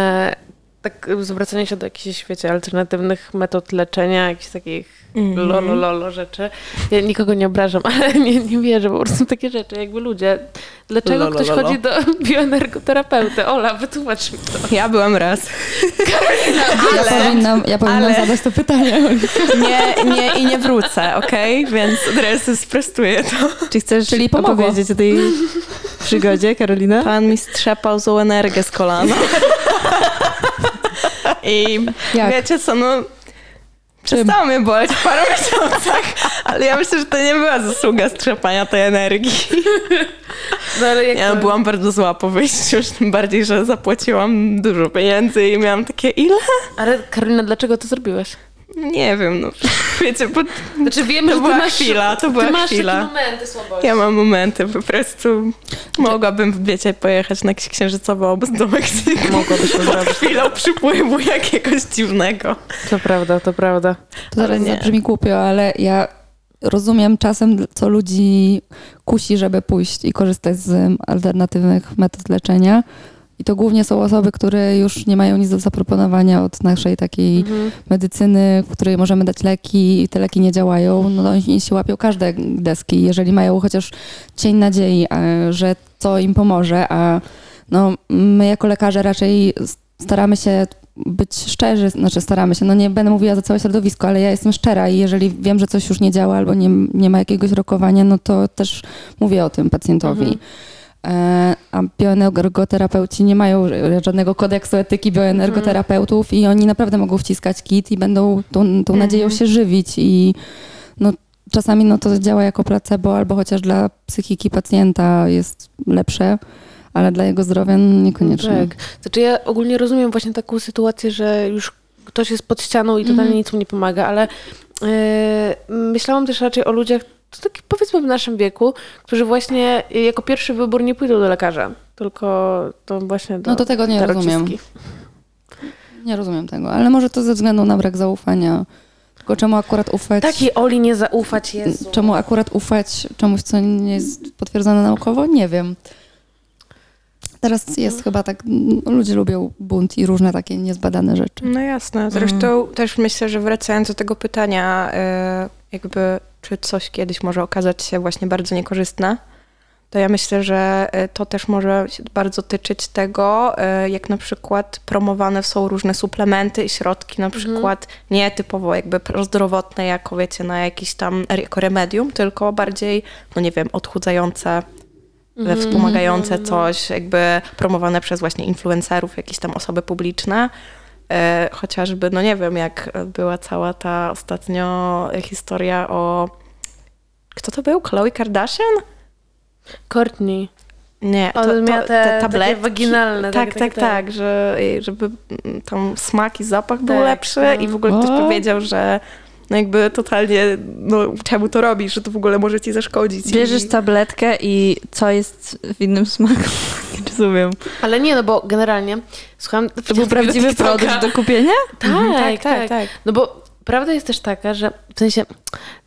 tak zwracanie się do jakichś, wiecie, alternatywnych metod leczenia, jakichś takich mm. lolo, lolo rzeczy. Ja nikogo nie obrażam, ale nie, nie wierzę, po prostu takie rzeczy, jakby ludzie. Dlaczego lolo, ktoś lolo. chodzi do bioenergoterapeuty? Ola, wytłumacz mi to. Ja byłam raz. Karolina, ale, ja powinnam, ja powinnam ale, zadać to pytanie. Nie, nie i nie wrócę, okej? Okay? Więc od razu sprostuję to. Czy chcesz Czyli opowiedzieć o tej przygodzie, Karolina? Pan mi strzepał złą energię z kolana. I Jak? wiecie co, no przestało mnie boleć w paru miesiącach, ale ja myślę, że to nie była zasługa strzepania tej energii. No, ja to... byłam bardzo zła po wyjściu, już tym bardziej, że zapłaciłam dużo pieniędzy i miałam takie ile? Ale Karolina, dlaczego to zrobiłaś? Nie wiem, no wiecie, bo znaczy wiemy, to była masz, chwila, to była ty masz chwila. Takie momenty słabości. Ja mam momenty, po prostu mogłabym, wiecie, pojechać na jakiś księżycowy obóz do Meksyku. Mogłabyś to zrobić. chwilą przypływu jakiegoś dziwnego. To prawda, to prawda. To zaraz nie. zabrzmi głupio, ale ja rozumiem czasem, co ludzi kusi, żeby pójść i korzystać z alternatywnych metod leczenia, i to głównie są osoby, które już nie mają nic do zaproponowania od naszej takiej mhm. medycyny, w której możemy dać leki i te leki nie działają. No oni się łapią każde deski, jeżeli mają chociaż cień nadziei, e, że to im pomoże, a no, my jako lekarze raczej staramy się być szczerzy, znaczy staramy się, no nie będę mówiła za całe środowisko, ale ja jestem szczera i jeżeli wiem, że coś już nie działa albo nie, nie ma jakiegoś rokowania, no to też mówię o tym pacjentowi. Mhm. E, a bioenergoterapeuci nie mają żadnego kodeksu etyki bioenergoterapeutów i oni naprawdę mogą wciskać kit i będą tą, tą nadzieją mhm. się żywić i no, czasami no, to działa jako placebo albo chociaż dla psychiki pacjenta jest lepsze, ale dla jego zdrowia niekoniecznie. Tak. Znaczy ja ogólnie rozumiem właśnie taką sytuację, że już ktoś jest pod ścianą i totalnie mm. nic mu nie pomaga, ale yy, myślałam też raczej o ludziach, to tak powiedzmy w naszym wieku, którzy właśnie jako pierwszy wybór nie pójdą do lekarza, tylko to właśnie do No to tego nie rozumiem. Nie rozumiem tego, ale może to ze względu na brak zaufania. Tylko czemu akurat ufać? Takiej Oli nie zaufać, Jezu. Czemu akurat ufać czemuś, co nie jest potwierdzone naukowo? Nie wiem. Teraz jest chyba tak, ludzie lubią bunt i różne takie niezbadane rzeczy. No jasne. Zresztą mm. też myślę, że wracając do tego pytania, e, jakby czy coś kiedyś może okazać się właśnie bardzo niekorzystne, to ja myślę, że e, to też może bardzo tyczyć tego, e, jak na przykład promowane są różne suplementy i środki, na mhm. przykład mhm. nie typowo jakby prozdrowotne, jako wiecie, na jakiś tam jako remedium, tylko bardziej, no nie wiem, odchudzające, mhm. wspomagające mhm. coś, jakby promowane przez właśnie influencerów, jakieś tam osoby publiczne. E, chociażby, no nie wiem, jak była cała ta ostatnio historia o Kto to był? Chloe Kardashian? Courtney. Nie, to, to, miał te, takie tabletki. waginalne. Tak, takie- tak, takie- tak, że, żeby tam smak i zapach był Tak, lepszy no. i w ogóle ktoś What? powiedział, że no jakby totalnie, no czemu to robisz, że to w ogóle może ci zaszkodzić. Bierzesz I... tabletkę i co jest w innym smaku? Nie rozumiem. Ale nie, no bo generalnie słucham... To był prawdziwy produkt do kupienia? Tak, Mhm, tak, tak, tak. No bo prawda jest też taka, że w sensie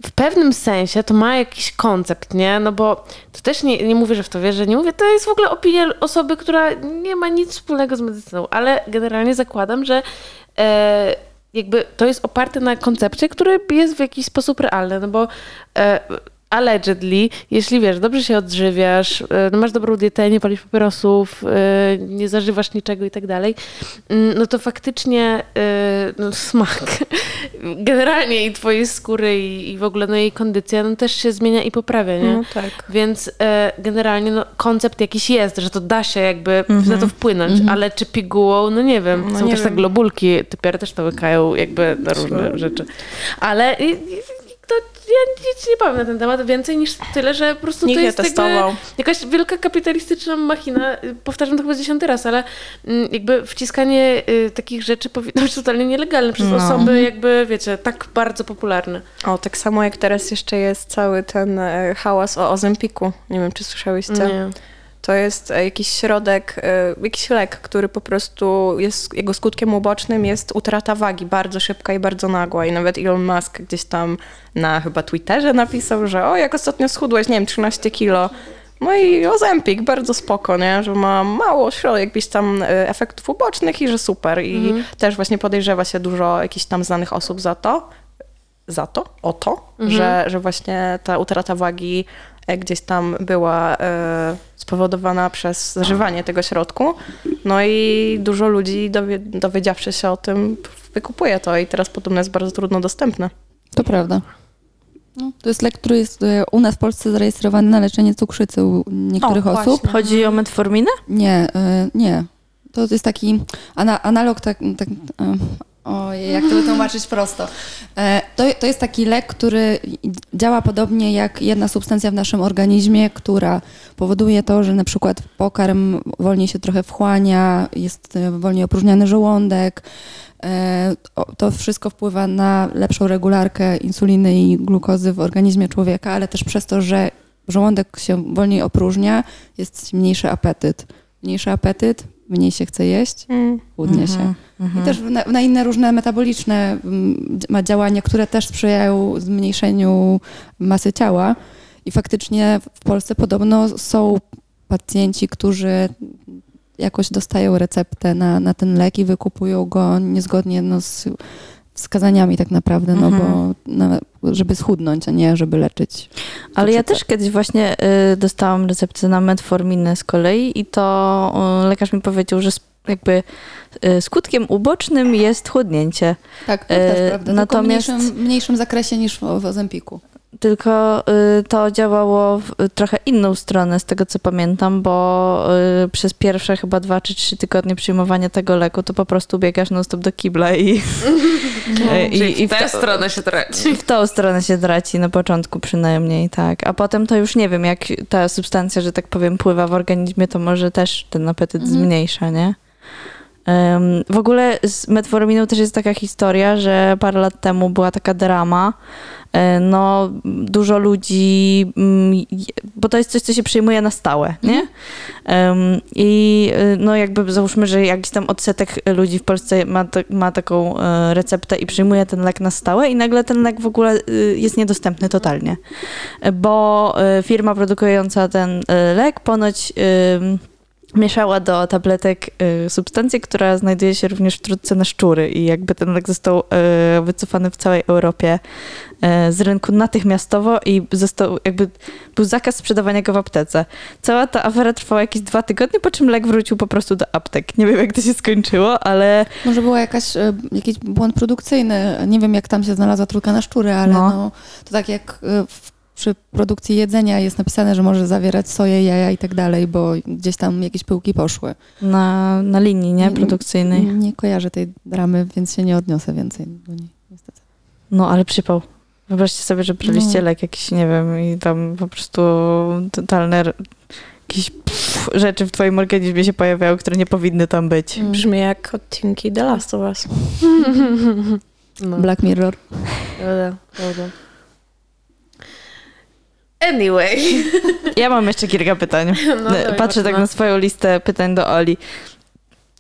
w pewnym sensie to ma jakiś koncept, nie? No bo to też nie, nie mówię, że w to wierzę, nie mówię, to jest w ogóle opinia osoby, która nie ma nic wspólnego z medycyną, ale generalnie zakładam, że e, jakby to jest oparte na koncepcie, który jest w jakiś sposób realny, no bo e, allegedly, jeśli wiesz, dobrze się odżywiasz, e, no masz dobrą dietę, nie palisz papierosów, e, nie zażywasz niczego i tak dalej, mm, no to faktycznie e, no, smak generalnie i twojej skóry i, i w ogóle no jej kondycja no, też się zmienia i poprawia, nie? No tak. Więc generalnie no, koncept jakiś jest, że to da się jakby na to wpłynąć, ale czy pigułą, no nie wiem. No Są nie też te wiem. globulki, typiary też to łykają jakby na różne rzeczy. Ale ja nic nie powiem na ten temat więcej niż tyle, że po prostu Nikt to nie jest testował. jakaś wielka kapitalistyczna machina. Powtarzam to chyba dziesiąty raz, ale mm, jakby wciskanie y, takich rzeczy powinno być totalnie nielegalne przez No. osoby jakby, wiecie, tak bardzo popularne. O, tak samo jak teraz jeszcze jest cały ten e, hałas o Ozempiku. Nie wiem, czy słyszałyście? Nie. To jest e, jakiś środek, e, jakiś lek, który po prostu jest, jego skutkiem ubocznym jest utrata wagi, bardzo szybka i bardzo nagła. I nawet Elon Musk gdzieś tam na chyba Twitterze napisał, że o, jak ostatnio schudłeś, nie wiem, 13 kilo. No i Ozempik, bardzo spoko, nie? Że ma mało środek, jakichś tam e, efektów ubocznych i że super. I też właśnie podejrzewa się dużo jakichś tam znanych osób za to, za to, o to, że, że właśnie ta utrata wagi gdzieś tam była e, spowodowana przez zażywanie tego środku. No i dużo ludzi dowie, dowiedziawszy się o tym wykupuje to i teraz podobno jest bardzo trudno dostępne. To prawda. No, to jest lek, który jest e, u nas w Polsce zarejestrowany na leczenie cukrzycy u niektórych O, osób. właśnie. Chodzi o metforminę? Nie, e, nie. To jest taki ana, analog, tak, tak e, ojej, jak to wytłumaczyć prosto. E, To, to jest taki lek, który działa podobnie jak jedna substancja w naszym organizmie, która powoduje to, że na przykład pokarm wolniej się trochę wchłania, jest e, wolniej opróżniany żołądek. E, To wszystko wpływa na lepszą regularkę insuliny i glukozy w organizmie człowieka, ale też przez to, że żołądek się wolniej opróżnia, jest mniejszy apetyt. Mniejszy apetyt, mniej się chce jeść, chudnie się. I też na, na inne różne metaboliczne mm, ma działania, które też sprzyjają zmniejszeniu masy ciała. I faktycznie w Polsce podobno są pacjenci, którzy jakoś dostają receptę na, na ten lek i wykupują go niezgodnie no, z wskazaniami tak naprawdę, no bo na, żeby schudnąć, a nie żeby leczyć. Ale ja też kiedyś właśnie y, dostałam receptę na metforminę z kolei i to y, lekarz mi powiedział, że jakby skutkiem ubocznym jest chudnięcie. Tak, to E, też prawda. natomiast- Tylko w mniejszym, mniejszym zakresie niż w, Ozempiku. Tylko y, to działało w y, trochę inną stronę, z tego co pamiętam, bo y, przez pierwsze chyba dwa czy trzy tygodnie przyjmowania tego leku, to po prostu biegasz non stop do kibla i, y, i, i w, to, stronę się traci. w tą stronę się traci, na początku przynajmniej, tak. A potem to już nie wiem, jak ta substancja, że tak powiem, pływa w organizmie, to może też ten apetyt zmniejsza, nie? W ogóle z metforminą też jest taka historia, że parę lat temu była taka drama. E, No, dużo ludzi, mm, bo to jest coś, co się przyjmuje na stałe, nie? Ym, I y, no jakby załóżmy, że jakiś tam odsetek ludzi w Polsce ma, ma taką e, receptę i przyjmuje ten lek na stałe i nagle ten lek w ogóle jest niedostępny totalnie, E, bo e, firma produkująca ten e, lek ponoć mieszała do tabletek y, substancję, która znajduje się również w trutce na szczury i jakby ten lek został y, wycofany w całej Europie y, z rynku natychmiastowo i został jakby był zakaz sprzedawania go w aptece. Cała ta afera trwała jakieś dwa tygodnie, po czym lek wrócił po prostu do aptek. Nie wiem, jak to się skończyło, ale Może była jakaś, e, jakiś błąd produkcyjny. Nie wiem, jak tam się znalazła trudka na szczury, ale No. no. to tak jak e, w, przy produkcji jedzenia jest napisane, że może zawierać soję, jaja i tak dalej, bo gdzieś tam jakieś pyłki poszły. na, na linii nie, produkcyjnej. Nie, nie kojarzę tej dramy, więc się nie odniosę więcej do niej, niestety. No, ale przypał. Wyobraźcie sobie, że braliście No. lek jakiś, nie wiem, i tam po prostu totalne jakieś pff, rzeczy w twoim organizmie się pojawiały, które nie powinny tam być. Mm. Brzmi jak odcinki The Last of Us. No, Black Mirror. prawda, prawda. Anyway. Ja mam jeszcze kilka pytań. No, Patrzę tak na swoją listę pytań do Oli.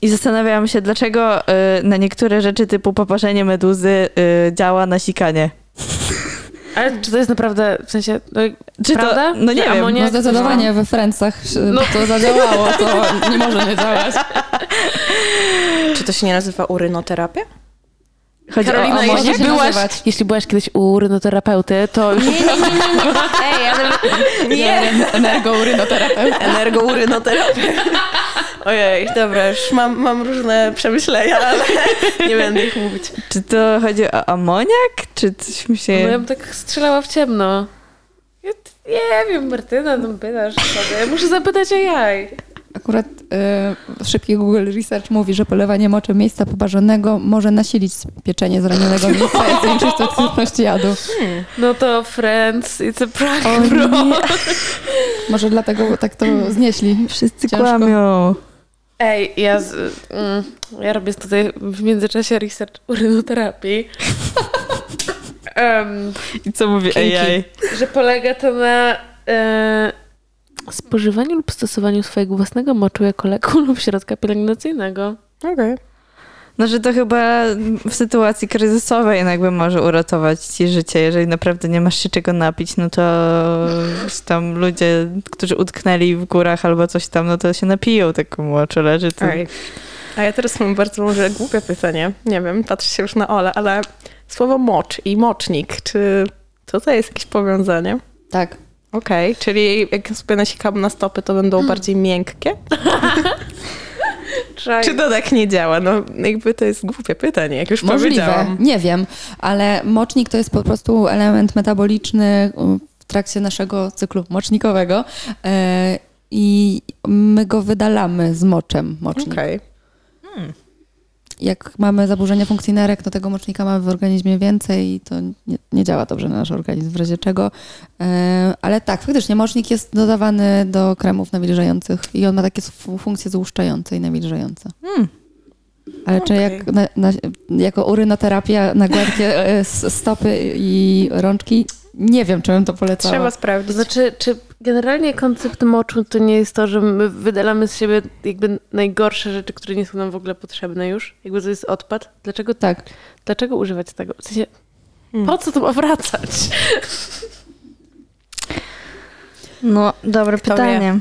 I zastanawiałam się, dlaczego y, na niektóre rzeczy typu poparzenie meduzy y, działa nasikanie. Ale czy to jest naprawdę, w sensie, no, Czy prawda? To, no nie wiem. amoniak- No zdecydowanie we Friendsach no. to zadziałało, to nie może nie działać. Czy to się nie nazywa urynoterapia? Chodzi Karolina, o, o może jeśli byłaś, jeśli byłaś kiedyś u rynoterapeuty, to już Ej, ale... Nie, Energourynoterapeuta. energourynoterapia. Ojej, dobra, już mam, mam różne przemyślenia, ale nie będę ich mówić. Czy to chodzi o amoniak? Czy coś mi się... No ja bym tak strzelała w ciemno. Ja nie wiem, Martyna, tam pytasz sobie. Muszę zapytać o jaj. Akurat y, szybki Google Research mówi, że polewanie moczem miejsca poparzonego może nasilić pieczenie zranionego miejsca i zwiększyć toksyczność jadu. No to Friends, it's a prank, O bro. Może dlatego tak to znieśli. wszyscy Ciężko. kłamią. Ej, ja, z, mm, ja robię tutaj w międzyczasie research urynoterapii. Em, I co mówi Kinki. AI? że polega to na e, spożywaniu lub stosowaniu swojego własnego moczu jako leku lub środka pielęgnacyjnego. Okej. No, że to chyba w sytuacji kryzysowej jakby może uratować ci życie. Jeżeli naprawdę nie masz się czego napić, no to tam ludzie, którzy utknęli w górach albo coś tam, no to się napiją taką moczu, leży to... Ej. A ja teraz mam bardzo może głupie pytanie. Nie wiem, patrzę się już na Ole, ale słowo mocz i mocznik, czy to to jest jakieś powiązanie? Tak. Okej, czyli jak sobie nasikam na stopy, to będą bardziej miękkie? Czy to tak nie działa? No jakby to jest głupie pytanie, jak już Możliwe, powiedziałam. nie wiem, ale mocznik to jest po prostu element metaboliczny um, w trakcie naszego cyklu mocznikowego e, i my go wydalamy z moczem mocznik. Okej. Jak mamy zaburzenia funkcji nerek, to tego mocznika mamy w organizmie więcej i to nie, nie działa dobrze na nasz organizm, w razie czego. E, ale tak, faktycznie mocznik jest dodawany do kremów nawilżających i on ma takie fu- funkcje złuszczające i nawilżające. Hmm. Ale czy Okej. jak na, na, jako urynoterapia na gładkie e, stopy i rączki, nie wiem, czy bym to polecała. Trzeba sprawdzić. znaczy, czy generalnie koncept moczu to nie jest to, że my wydalamy z siebie jakby najgorsze rzeczy, które nie są nam w ogóle potrzebne już? Jakby to jest odpad? Dlaczego, Tak. dlaczego używać tego? W sensie, Hmm. po co to ma wracać? No, dobre Kto pytanie.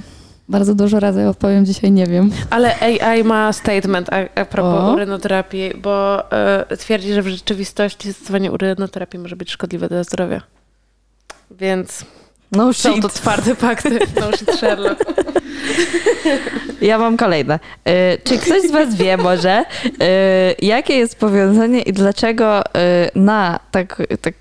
Bardzo dużo razy odpowiem dzisiaj, nie wiem. Ale AI ma statement a, a propos O. urynoterapii, bo e, twierdzi, że w rzeczywistości stosowanie urynoterapii może być szkodliwe dla zdrowia. Więc No są shit. to twarde fakty. No shit, Sherlock. Ja mam kolejne. Y, czy ktoś z was wie może, y, jakie jest powiązanie i dlaczego y, na tak, tak,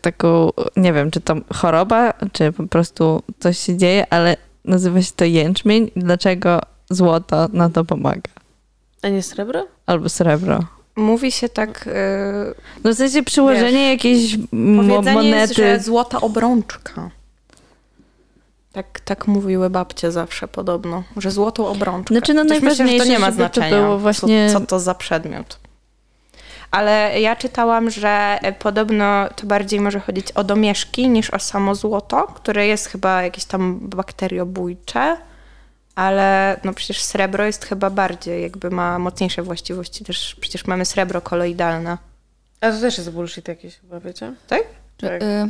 taką, nie wiem, czy to choroba, czy po prostu coś się dzieje, ale nazywa się to jęczmień i dlaczego złoto na to pomaga? A nie srebro? Albo srebro. Mówi się tak, yy, No w sensie przyłożenie jakiejś mo- powiedzenie jest, monety. że złota obrączka. Tak, tak mówiły babcie zawsze podobno, że złotą obrączkę. Znaczy, no Chociaż myślę, że to najważniejsze, nie ma to znaczenia, było właśnie- co, co to za przedmiot. Ale ja czytałam, że e, podobno to bardziej może chodzić o domieszki niż o samo złoto, które jest chyba jakieś tam bakteriobójcze, ale no przecież srebro jest chyba bardziej, jakby ma mocniejsze właściwości. Też przecież mamy srebro koloidalne. A to też jest bullshit jakiś chyba, wiecie? Czy, Tak. y,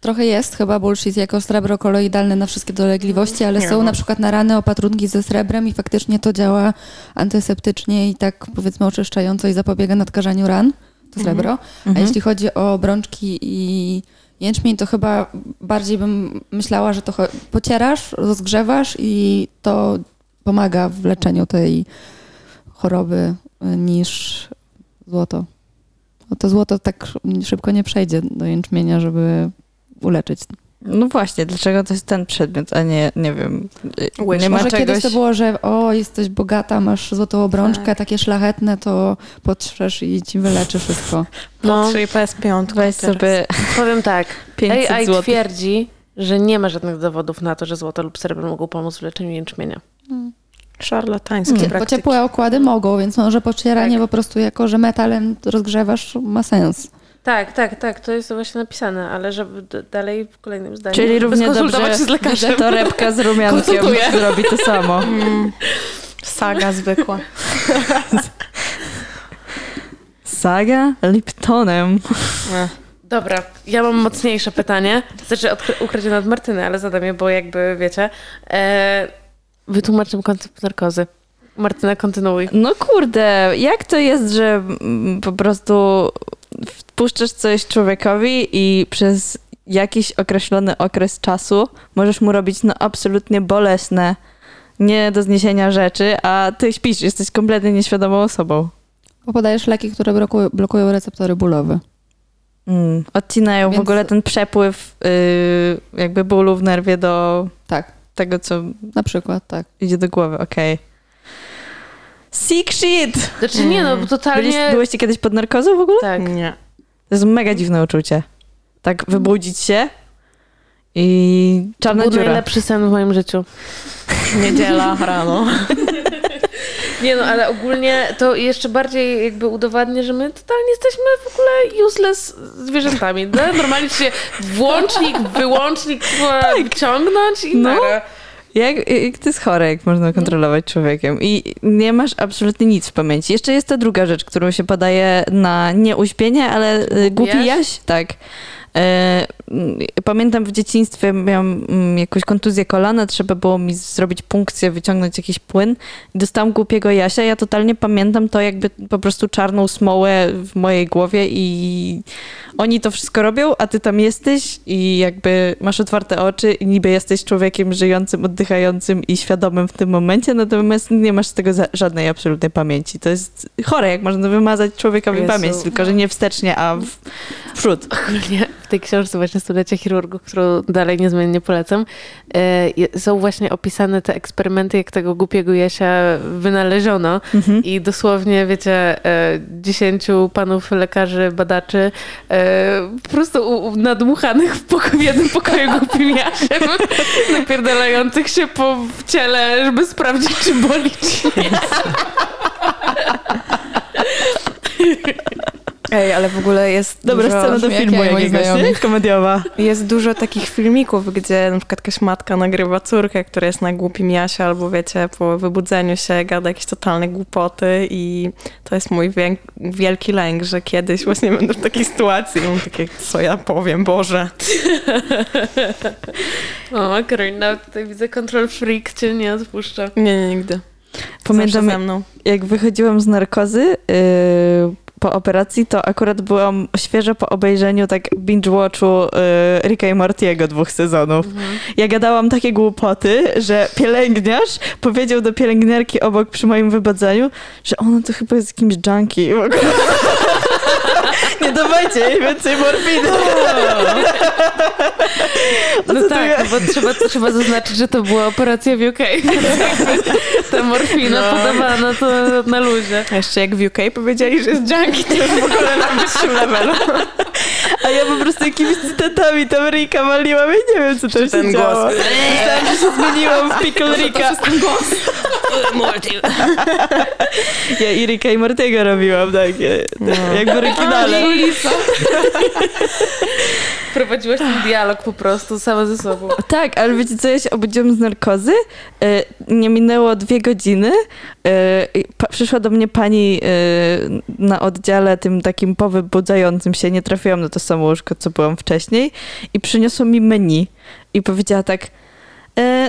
trochę jest chyba bullshit jako srebro koloidalne na wszystkie dolegliwości, ale Nie są no. na przykład na rany opatrunki ze srebrem i faktycznie to działa antyseptycznie i tak powiedzmy oczyszczająco i zapobiega nadkażaniu ran, to srebro. A Mhm. jeśli chodzi o obrączki i jęczmień, to chyba bardziej bym myślała, że to pocierasz, rozgrzewasz i to pomaga w leczeniu tej choroby y, niż złoto. Bo to złoto tak sz- szybko nie przejdzie do jęczmienia, żeby uleczyć No właśnie, dlaczego to jest ten przedmiot, a nie, nie wiem, Wish. nie ma Może czegoś... kiedyś to było, że o, jesteś bogata, masz złotą obrączkę, Tak. takie szlachetne, to potrzesz i ci wyleczy wszystko. No, Czyli PS5. Weź sobie powiem tak. 500 AI złotych. twierdzi, że nie ma żadnych dowodów na to, że złoto lub srebro mogą pomóc w leczeniu jęczmienia. Szarlatańskie Hmm. Bo ciepłe okłady mogą, więc może pocieranie Tak. po prostu jako, że metalem rozgrzewasz ma sens. Tak, tak, tak, to jest właśnie napisane, ale żeby dalej w kolejnym zdaniu. Czyli równie dobrze się z lekarzem. torebka z rumiankiem zrobi to samo. Mm. Saga zwykła. Saga Liptonem. Dobra, ja mam mocniejsze pytanie. Znaczy ukradzione od Martyny, ale zadam je, bo jakby wiecie. E, wytłumacz nam koncept narkozy. Martyna, kontynuuj. No kurde, jak to jest, że po prostu wpuszczasz coś człowiekowi i przez jakiś określony okres czasu możesz mu robić no absolutnie bolesne, nie do zniesienia rzeczy, a ty śpisz, jesteś kompletnie nieświadomą osobą. Bo podajesz leki, które blokują, blokują receptory bólowe. Mm. Odcinają w Więc- ogóle ten przepływ yy, jakby bólu w nerwie do Tak, tego, co na przykład, tak. idzie do głowy, okej. Sick shit! Znaczy nie, no bo totalnie... Byliście, byłyście kiedyś pod narkozą w ogóle? Tak. Nie. To jest mega dziwne uczucie. Tak wybudzić się i To czarna był dziura. najlepszy sen w moim życiu. Niedziela rano. Nie no, ale ogólnie to jeszcze bardziej jakby udowadnia, że my totalnie jesteśmy w ogóle useless zwierzętami. No? Normalnie się włącznik, wyłącznik tak. wciągnąć i No. nara. Jak, jak to jest chore, jak można kontrolować człowiekiem i nie masz absolutnie nic w pamięci. Jeszcze jest ta druga rzecz, którą się podaje na nie uśpienie, ale y, głupi jaś? jaś, tak. E, Pamiętam w dzieciństwie miałam mm, jakąś kontuzję kolana, trzeba było mi zrobić punkcję, wyciągnąć jakiś płyn i dostałam głupiego jasia. Ja totalnie pamiętam to jakby po prostu czarną smołę w mojej głowie i oni to wszystko robią, a ty tam jesteś i jakby masz otwarte oczy i niby jesteś człowiekiem żyjącym, oddychającym i świadomym w tym momencie, natomiast nie masz z tego żadnej absolutnej pamięci. To jest chore, jak można wymazać człowiekowi Jezu. pamięć, tylko że nie wstecznie, a w, przód. Ogólnie tej książce właśnie Stulecia Chirurgów, którą dalej niezmiennie polecam, e, są właśnie opisane te eksperymenty, jak tego głupiego Jasia wynaleziono Mhm. i dosłownie, wiecie, e, dziesięciu panów lekarzy, badaczy e, po prostu nadmuchanych w, poko- w jednym pokoju głupim Jasiem, napierdalających się po ciele, żeby sprawdzić, czy boli, czy nie. Ej, ale w ogóle jest Dobra dużo, scena do jak filmu ja i moi jakiegoś, nie? Komediowa. jest dużo takich filmików, gdzie na przykład jakaś matka nagrywa córkę, która jest na głupim jasie, albo wiecie, po wybudzeniu się gada jakieś totalne głupoty i to jest mój wiek, wielki lęk, że kiedyś właśnie będę w takiej sytuacji i mam takie, co ja powiem, Boże. O, Karolina, tutaj widzę control freak, cię nie odpuszcza. Nie, nie, nigdy. Pamiętam, Zawsze ze mną. jak wychodziłam z narkozy yy, po operacji, to akurat byłam świeżo po obejrzeniu tak binge-watchu yy, Ricka i Mortiego dwóch sezonów. Ja gadałam takie głupoty, że pielęgniarz powiedział do pielęgniarki obok przy moim wybudzeniu, że ona to chyba jest jakimś junkie. Dawajcie jej więcej morfiny. No co tak, to no bo trzeba, trzeba zaznaczyć, że to była operacja w UK. Ta morfina No. podawana to na luzie. A jeszcze jak w UK powiedzieli, że jest junkie, to w ogóle na wyższym levelu. A ja po prostu jakimiś cytatami tam Ricka waliłam i nie wiem, co tam się ten działo. głos. Myślałam, że się zmieniłam w Pickle Ricka. Ja i Ricka i Mortiego robiłam takie, No. jak w oryginale. Prowadziłaś ten dialog po prostu sama ze sobą. Tak, ale wiecie co, ja się obudziłam z narkozy, e, nie minęło dwie godziny, e, przyszła do mnie pani e, na oddziale tym takim powybudzającym się, nie trafiłam na to samo łóżko, co byłam wcześniej i przyniosła mi menu. I powiedziała tak,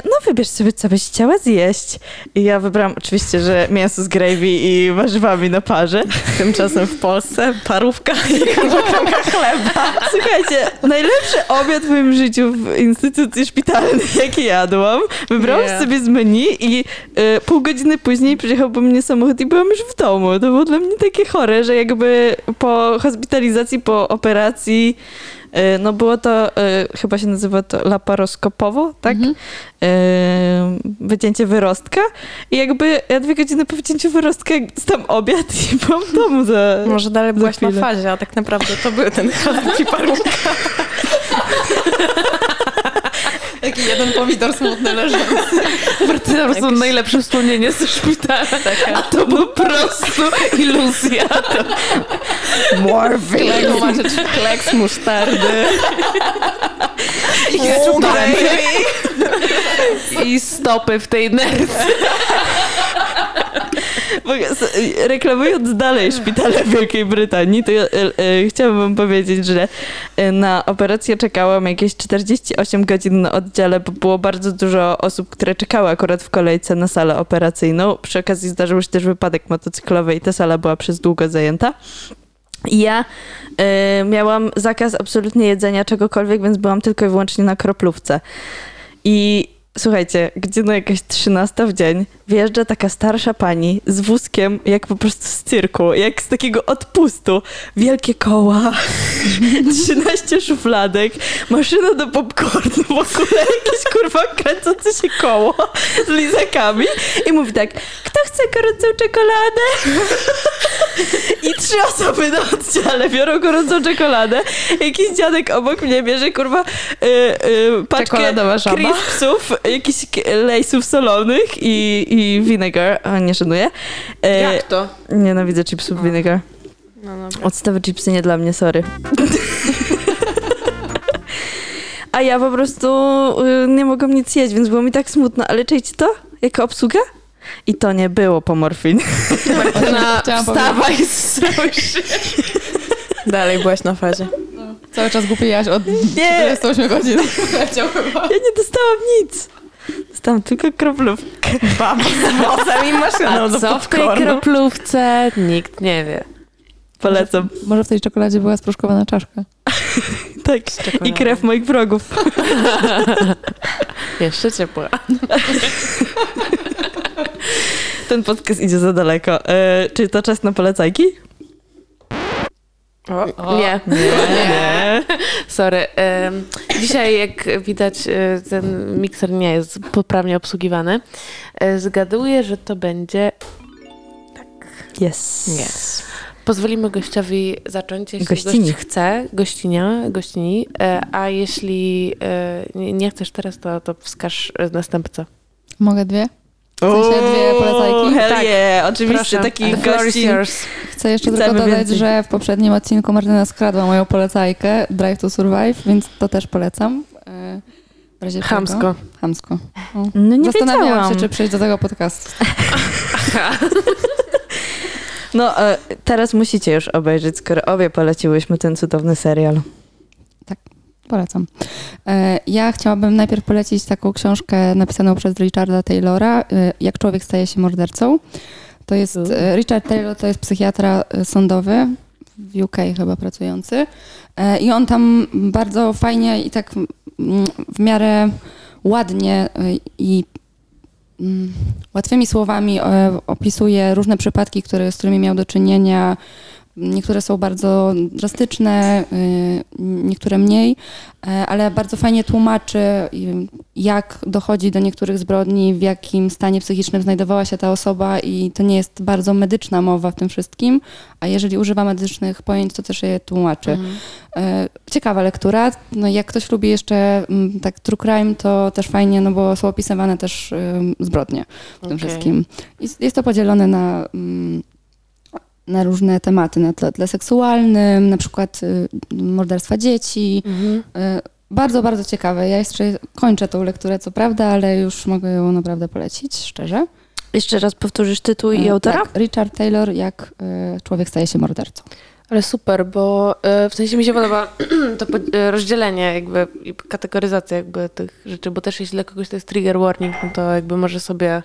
no wybierz sobie, co byś chciała zjeść. I ja wybrałam oczywiście, że mięso z gravy i warzywami na parze. Tymczasem w Polsce parówka i kawałka chleba. Słuchajcie, najlepszy obiad w moim życiu w instytucji szpitalnej, jaki jadłam. Wybrałam Nie. sobie z menu i y, pół godziny później przyjechał po mnie samochód i byłam już w domu. To było dla mnie takie chore, że jakby po hospitalizacji, po operacji E, No było to, e, chyba się nazywa to laparoskopowo, tak? Mhm. E, Wycięcie wyrostka i jakby ja dwie godziny po wycięciu wyrostka tam obiad i byłam w domu za... Może dalej byłaś na fazie, a tak naprawdę to był ten chleb i parówka. Jeden pomidor smutny leżący. To prostu najlepsze wspomnienie ze szpitala. A to po prostu iluzja. Kleks, zobaczyć kleks musztardy. I stopy w tej nerce. Reklamując dalej szpitale w Wielkiej Brytanii, to ja e, e, chciałabym wam powiedzieć, że e, na operację czekałam jakieś 48 godzin na oddziale, bo było bardzo dużo osób, które czekały akurat w kolejce na salę operacyjną. Przy okazji zdarzył się też wypadek motocyklowy i ta sala była przez długo zajęta. I ja e, miałam zakaz absolutnie jedzenia czegokolwiek, więc byłam tylko i wyłącznie na kroplówce. I słuchajcie, gdzie no jakaś 13 w dzień wjeżdża taka starsza pani z wózkiem, jak po prostu z cyrku, jak z takiego odpustu. Wielkie koła, 13 szufladek, maszyna do popcornu, w ogóle jakieś kurwa kręcące się koło z lizakami i mówi tak, kto chce gorącą czekoladę? I trzy osoby na oddziale biorą gorącą czekoladę. Jakiś dziadek obok mnie bierze, kurwa, y, y, paczkę Czekoladowa żaba. crispsów, jakichś lejsów solonych i, i vinegar. A, nie szanuję. E, Jak to? Nienawidzę chipsów vinegar. No dobra. Octowe chipsy nie dla mnie, sorry. A ja po prostu y, nie mogłam nic jeść, więc było mi tak smutno. Ale czujcie to? Jako obsługa? I to nie było po morfin. Martyna, wstawaj z się. Dalej byłaś na fazie. Cały czas głupijaś od Nie. 48 godzin. Leciał chyba. Ja nie dostałam nic. Dostałam tylko kroplówkę. Baba z włosem i maszyną A do co w tej kroplówce? Nikt nie wie. Polecam. Może w tej czekoladzie była sproszkowana czaszka. Tak. I krew moich wrogów. Jeszcze ciepła. Ten podcast idzie za daleko. E, czy to czas na polecajki? O, Nie. Nie. Sorry. Em, Dzisiaj, jak widać, e, ten mikser nie jest poprawnie obsługiwany. E, Zgaduję, że to będzie... Yes. Yes. Pozwolimy gościowi zacząć, jeśli Gościni. gość chce, gościnia, gościni, e, a jeśli nie nie chcesz teraz, to, to wskaż następcę. Mogę dwie? Sensie dwie polecajki? Hell Tak. yeah. Oczywiście Proszę. taki The floor is gościn. yours. Chcę jeszcze Chcemy tylko dodać, więcej. że w poprzednim odcinku Martyna skradła moją polecajkę Drive to Survive, więc to też polecam. E, W razie czego- Chamsko. Chamsko. O. No nie Zastanawiałam wiedziałam. się, czy przejść do tego podcastu. No e, teraz musicie już obejrzeć, skoro obie poleciłyśmy ten cudowny serial. Polecam. E, Ja chciałabym najpierw polecić taką książkę napisaną przez Richarda Taylora, e, Jak człowiek staje się mordercą. To jest, e, Richard Taylor to jest psychiatra sądowy, w UK chyba pracujący. I on tam bardzo fajnie i tak mm, w miarę ładnie i mm, łatwymi słowami opisuje różne przypadki, które, z którymi miał do czynienia. Niektóre są bardzo drastyczne, y, niektóre mniej, e, ale bardzo fajnie tłumaczy, y, jak dochodzi do niektórych zbrodni, w jakim stanie psychicznym znajdowała się ta osoba i to nie jest bardzo medyczna mowa w tym wszystkim, a jeżeli używa medycznych pojęć, to też je tłumaczy. E, Ciekawa lektura. No, jak ktoś lubi jeszcze mm, tak true crime, to też fajnie, no bo są opisywane też zbrodnie w tym Okej. wszystkim. I jest to podzielone na, mm, na różne tematy, na tle, tle seksualnym, na przykład y, morderstwa dzieci. Mhm. Y, Bardzo, bardzo ciekawe. Ja jeszcze kończę tą lekturę, co prawda, ale już mogę ją naprawdę polecić, szczerze. Jeszcze raz powtórzysz tytuł i Y, autora? Tak, Richard Taylor, jak y, człowiek staje się mordercą. Ale super, bo e, w sensie mi się podoba to e, rozdzielenie jakby i kategoryzacja jakby tych rzeczy, bo też jeśli dla kogoś to jest trigger warning, no to jakby może sobie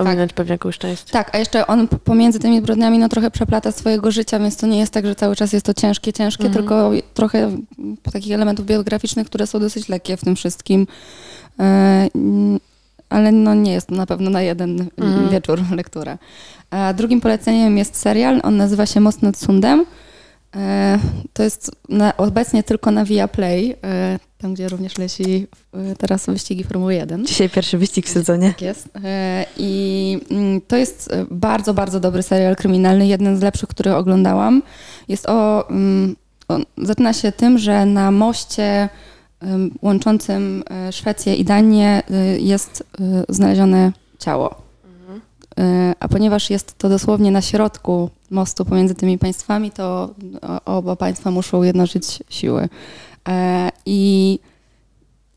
ominąć pewnie jakąś część. Tak, a jeszcze on pomiędzy tymi zbrodniami no trochę przeplata swojego życia, więc to nie jest tak, że cały czas jest to ciężkie, ciężkie, Mhm. tylko trochę takich elementów biograficznych, które są dosyć lekkie w tym wszystkim. E, ale no nie jest to na pewno na jeden Mhm. wieczór lektura. A drugim poleceniem jest serial, on nazywa się Most nad Sundem. E, to jest obecnie tylko na Viaplay, e, tam gdzie również leci e, teraz wyścigi Formuły 1. Dzisiaj pierwszy wyścig w sezonie. Tak jest. E, I mm, to jest e, bardzo, bardzo dobry serial kryminalny, jeden z lepszych, który oglądałam. Jest o, mm, on zaczyna się tym, że na moście łączącym Szwecję i Danię jest znalezione ciało. E, A ponieważ jest to dosłownie na środku mostu pomiędzy tymi państwami, to o- oba państwa muszą jednoczyć siły. E, I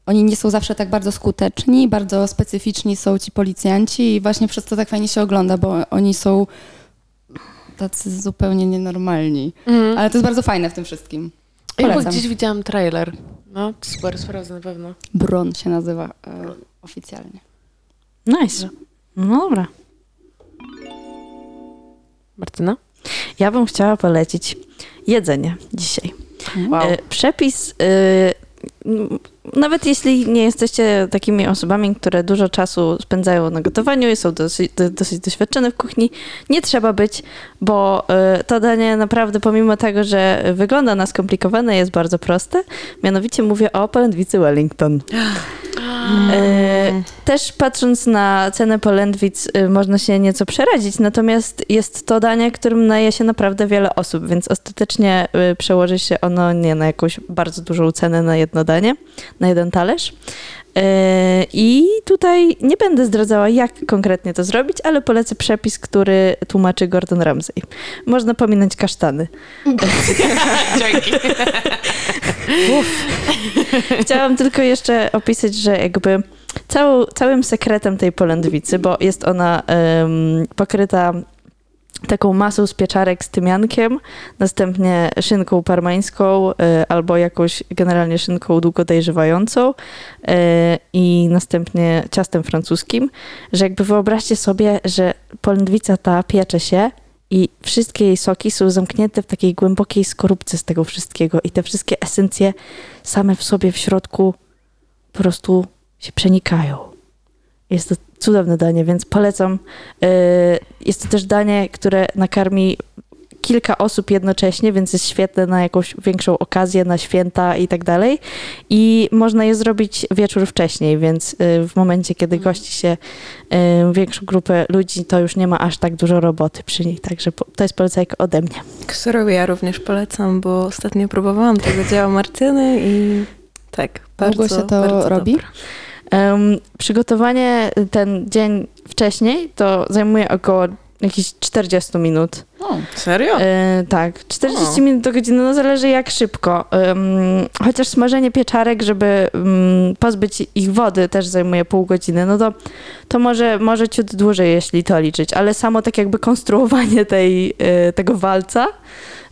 oni nie są zawsze tak bardzo skuteczni, bardzo specyficzni są ci policjanci i właśnie przez to tak fajnie się ogląda, bo oni są tacy zupełnie nienormalni. Mhm. Ale to jest bardzo fajne w tym wszystkim. Ja Polecam. gdzieś widziałam trailer. No, super, sprawdzę na pewno. Bron się nazywa e, oficjalnie. Nice. No dobra. Martyna? Ja bym chciała polecić jedzenie dzisiaj. Wow. E, Przepis, e, nawet jeśli nie jesteście takimi osobami, które dużo czasu spędzają na gotowaniu i są dosyć, do- dosyć doświadczone w kuchni, nie trzeba być, bo e, to danie naprawdę pomimo tego, że wygląda na skomplikowane, jest bardzo proste. Mianowicie mówię o polędwicy Wellington. E, Też patrząc na cenę polędwic, y, można się nieco przerazić, natomiast jest to danie, którym naje się naprawdę wiele osób, więc ostatecznie y, przełoży się ono nie na jakąś bardzo dużą cenę na jedno danie, na jeden talerz. E, I tutaj nie będę zdradzała, jak konkretnie to zrobić, ale polecę przepis, który tłumaczy Gordon Ramsay. Można pominąć kasztany. Dzięki. Chciałam tylko jeszcze opisać, że jakby całą, całym sekretem tej polędwicy, bo jest ona em, pokryta taką masą z pieczarek z tymiankiem, następnie szynką parmańską y, albo jakąś generalnie szynką długo dojrzewającą y, i następnie ciastem francuskim, że jakby wyobraźcie sobie, że polędwica ta piecze się i wszystkie jej soki są zamknięte w takiej głębokiej skorupce z tego wszystkiego i te wszystkie esencje same w sobie w środku po prostu się przenikają. Jest to cudowne danie, więc polecam. Yy, Jest to też danie, które nakarmi kilka osób jednocześnie, więc jest świetne na jakąś większą okazję, na święta i tak dalej. I można je zrobić wieczór wcześniej, więc yy, w momencie, kiedy gości się yy, większą grupę ludzi, to już nie ma aż tak dużo roboty przy niej. Także to jest polecajka ode mnie. Którego ja również polecam, bo ostatnio próbowałam tego dzieła Martyny i tak, bardzo, Długo się to bardzo robi? dobre. Em, przygotowanie ten dzień wcześniej to zajmuje około jakichś 40 minut. O, Serio? E, tak, 40 O. minut do godziny, no zależy jak szybko. Chociaż smażenie pieczarek, żeby mm, pozbyć ich wody też zajmuje pół godziny, no to, to może, może ciut dłużej, jeśli to liczyć, ale samo tak jakby konstruowanie tej, e, tego walca,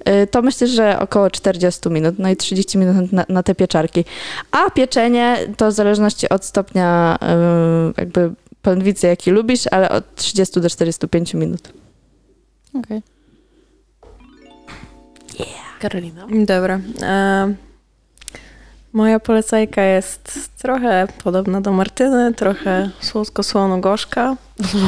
e, to myślę, że około 40 minut, no i 30 minut na, na te pieczarki. A pieczenie to w zależności od stopnia jakby pędwicy, jaki lubisz, ale od 30 do 45 minut. okej. Karolina. Dobra. E, moja polecajka jest trochę podobna do Martyny, trochę słodko-słono-gorzka.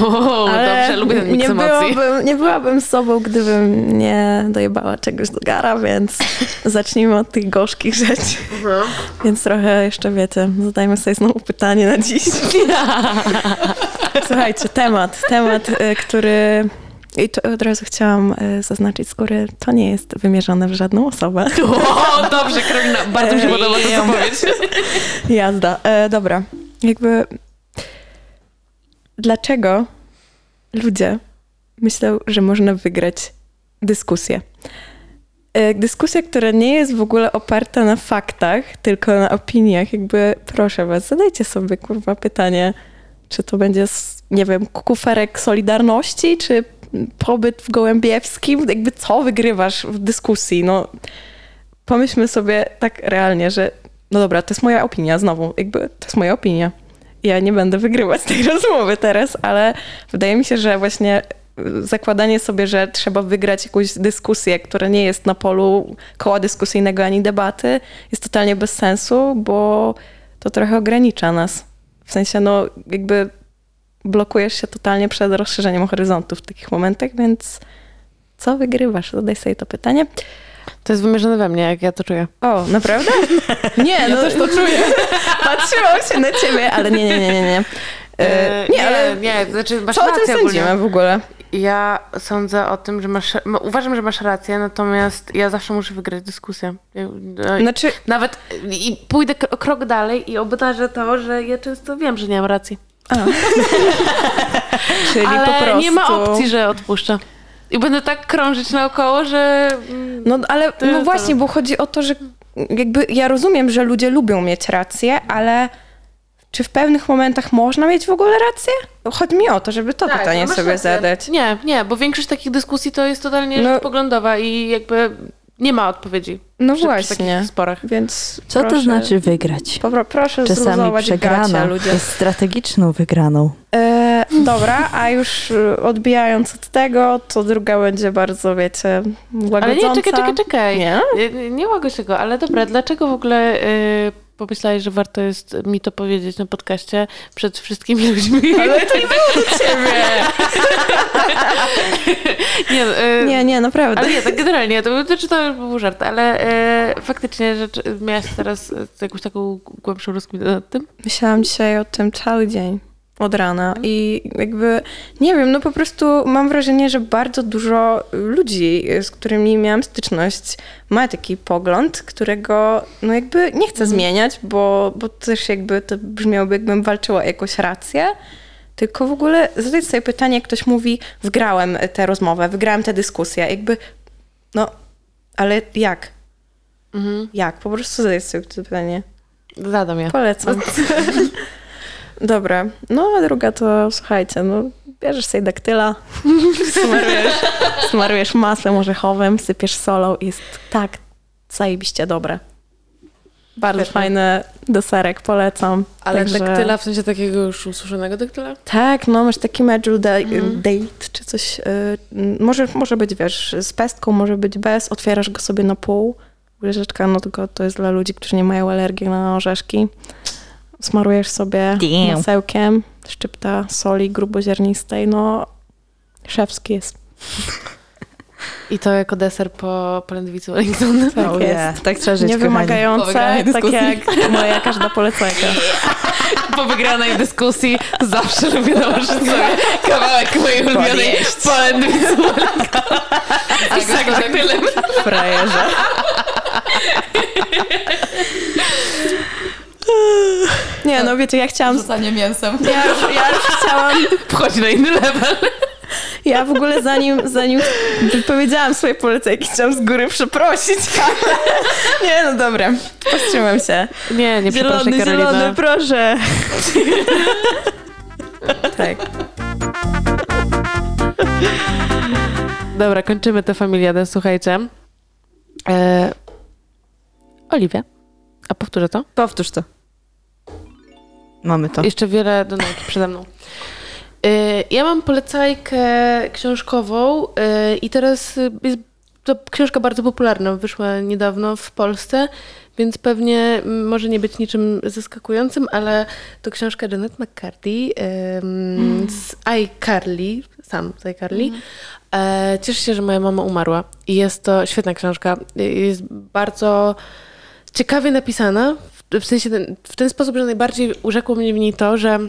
O, dobrze, lubię ten miks nie, byłabym, nie byłabym sobą, gdybym nie dojebała czegoś do gara, więc zacznijmy od tych gorzkich rzeczy. Więc trochę jeszcze, wiecie, zadajmy sobie znowu pytanie na dziś. Słuchajcie, temat, temat, y, który... I to od razu chciałam y, zaznaczyć z góry, to nie jest wymierzone w żadną osobę. O, dobrze, Karolina, bardzo mi się podoba to, co. Jazda. E, dobra. Jakby dlaczego ludzie myślą, że można wygrać dyskusję? E, Dyskusja, która nie jest w ogóle oparta na faktach, tylko na opiniach. Jakby proszę was, zadajcie sobie kurwa pytanie, czy to będzie, nie wiem, kuferek Solidarności, czy pobyt w Gołębiewskim? Jakby co wygrywasz w dyskusji? No, pomyślmy sobie tak realnie, że no dobra, to jest moja opinia znowu, jakby to jest moja opinia. Ja nie będę wygrywać tej rozmowy teraz, ale wydaje mi się, że właśnie y, zakładanie sobie, że trzeba wygrać jakąś dyskusję, która nie jest na polu koła dyskusyjnego ani debaty, jest totalnie bez sensu, bo to trochę ogranicza nas. W sensie, no jakby blokujesz się totalnie przed rozszerzeniem horyzontu w takich momentach, więc co wygrywasz? Zadaj sobie to pytanie. To jest wymierzone we mnie, jak ja to czuję. O, naprawdę? Nie, no też to czuję. Patrzyłam się na ciebie, ale nie, nie, nie, nie. nie. E, nie, ale nie, znaczy masz co o tym rację sądzimy w ogóle? Ja sądzę o tym, że masz. Uważam, że masz rację, natomiast ja zawsze muszę wygrać dyskusję. Ja- Znaczy, Nawet i pójdę krok dalej i obnażę to, że ja często wiem, że nie mam racji. czyli Ale po prostu... nie ma opcji, że odpuszczę. I będę tak krążyć naokoło, że. mm, No ale To no właśnie, to. bo chodzi o to, że jakby ja rozumiem, że ludzie lubią mieć rację, ale czy w pewnych momentach można mieć w ogóle rację? Chodzi mi o to, żeby to Tak, pytanie masz sobie rację. zadać. Nie, nie, bo większość takich dyskusji to jest totalnie No. poglądowa i jakby nie ma odpowiedzi. No przy, Przy właśnie, takich sporach. więc Co proszę, to znaczy wygrać? Popro, proszę Czasami przegrana gacie, jest strategiczną wygraną. E, dobra, a już odbijając od tego, to druga będzie bardzo, wiecie, Ale łagodząca. nie, czekaj, czekaj, czekaj. Nie? Nie, nie tego, ale dobra, dlaczego w ogóle y, pomyślałeś, że warto jest mi to powiedzieć na podcaście przed wszystkimi ludźmi? Ale to nie było do ciebie. nie, y, Nie, nie, naprawdę. Ale nie, tak generalnie, to, to, czy to już był żart, ale e, faktycznie że, czy- miałaś teraz e, jakąś taką głębszą rozkminę nad tym? Myślałam dzisiaj o tym cały dzień. Od rana i jakby, nie wiem, no po prostu mam wrażenie, że bardzo dużo ludzi, z którymi miałam styczność, ma taki pogląd, którego no jakby nie chcę zmieniać, bo, bo też jakby to brzmiałoby, jakbym walczyła o jakąś rację, tylko w ogóle zadać sobie pytanie, jak ktoś mówi, wygrałem tę rozmowę, wygrałem tę dyskusję, jakby, no, ale jak? Jak? Po prostu zadać sobie to pytanie. Zadam ja. Polecam. Dobra, no a druga to słuchajcie, no bierzesz sobie daktyla, smarujesz, smarujesz masłem orzechowym, sypiesz solą i jest tak zajebiście dobre. Bardzo Świetnie. fajny deserek, polecam. Ale Także- daktyla, w sensie takiego już ususzonego daktyla? Tak, no masz taki medjool da- date czy coś. y, może, może być, wiesz, z pestką, może być bez. Otwierasz go sobie na pół. Łyżeczka, no tylko to jest dla ludzi, którzy nie mają alergii na orzeszki. Smarujesz sobie Damn. masełkiem, szczypta soli gruboziarnistej, no szewski jest. I to jako deser po polędwicy Wellington. Tak Oh jest. yeah, Tak trzeba żyć, Niewymagające, tak jak moja każda polecenka. Po wygranej dyskusji zawsze lubię nałożyć sobie kawałek mojej ulubionej polędwicy Wellington. A z daktylem. Frajerze. Nie, no wiecie, ja chciałam Rzucanie mięsem. Ja już, ja już chciałam. Wchodzi na inny level. Ja w ogóle zanim, zanim powiedziałam swoje polecajki, chciałam z góry przeprosić, ale nie, no dobra, powstrzymam się. Nie, nie przepraszaj Zielony, Karolina. zielony, proszę. Tak. Dobra, kończymy tę familiadę, słuchajcie. E... Oliwia, a powtórzę to? Powtórz to. Mamy to. Jeszcze wiele do nauki przede mną. E, Ja mam polecajkę książkową e, i teraz jest to książka bardzo popularna, wyszła niedawno w Polsce, więc pewnie mm, może nie być niczym zaskakującym, ale to książka Janet McCarthy em, z iCarly, sam z iCarly. E, Cieszę się, że moja mama umarła i jest to świetna książka. Jest bardzo ciekawie napisana, w, sensie ten, w ten sposób, że najbardziej urzekło mnie w niej to, że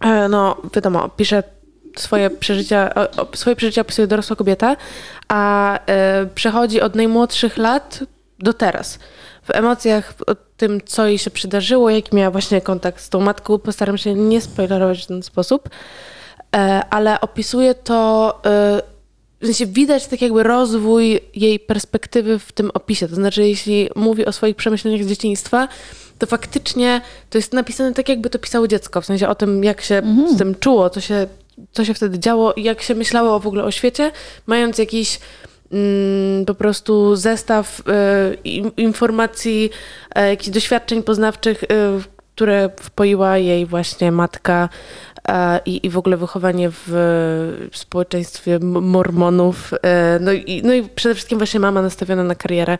e, no wiadomo, pisze swoje przeżycia, swoje przeżycia opisuje dorosła kobieta, a e, przechodzi od najmłodszych lat do teraz. W emocjach, o tym, co jej się przydarzyło, jaki miała właśnie kontakt z tą matką, postaram się nie spoilerować w ten sposób, e, ale opisuje to w sensie widać tak jakby rozwój jej perspektywy w tym opisie. To znaczy, jeśli mówi o swoich przemyśleniach z dzieciństwa, to faktycznie to jest napisane tak, jakby to pisało dziecko. W sensie o tym, jak się z tym czuło, co się, co się wtedy działo i jak się myślało w ogóle o świecie, mając jakiś mm, po prostu zestaw y, informacji, y, jakichś doświadczeń poznawczych, y, które wpoiła jej właśnie matka i, i w ogóle wychowanie w, społeczeństwie mormonów. e, No i, no i przede wszystkim właśnie mama nastawiona na karierę.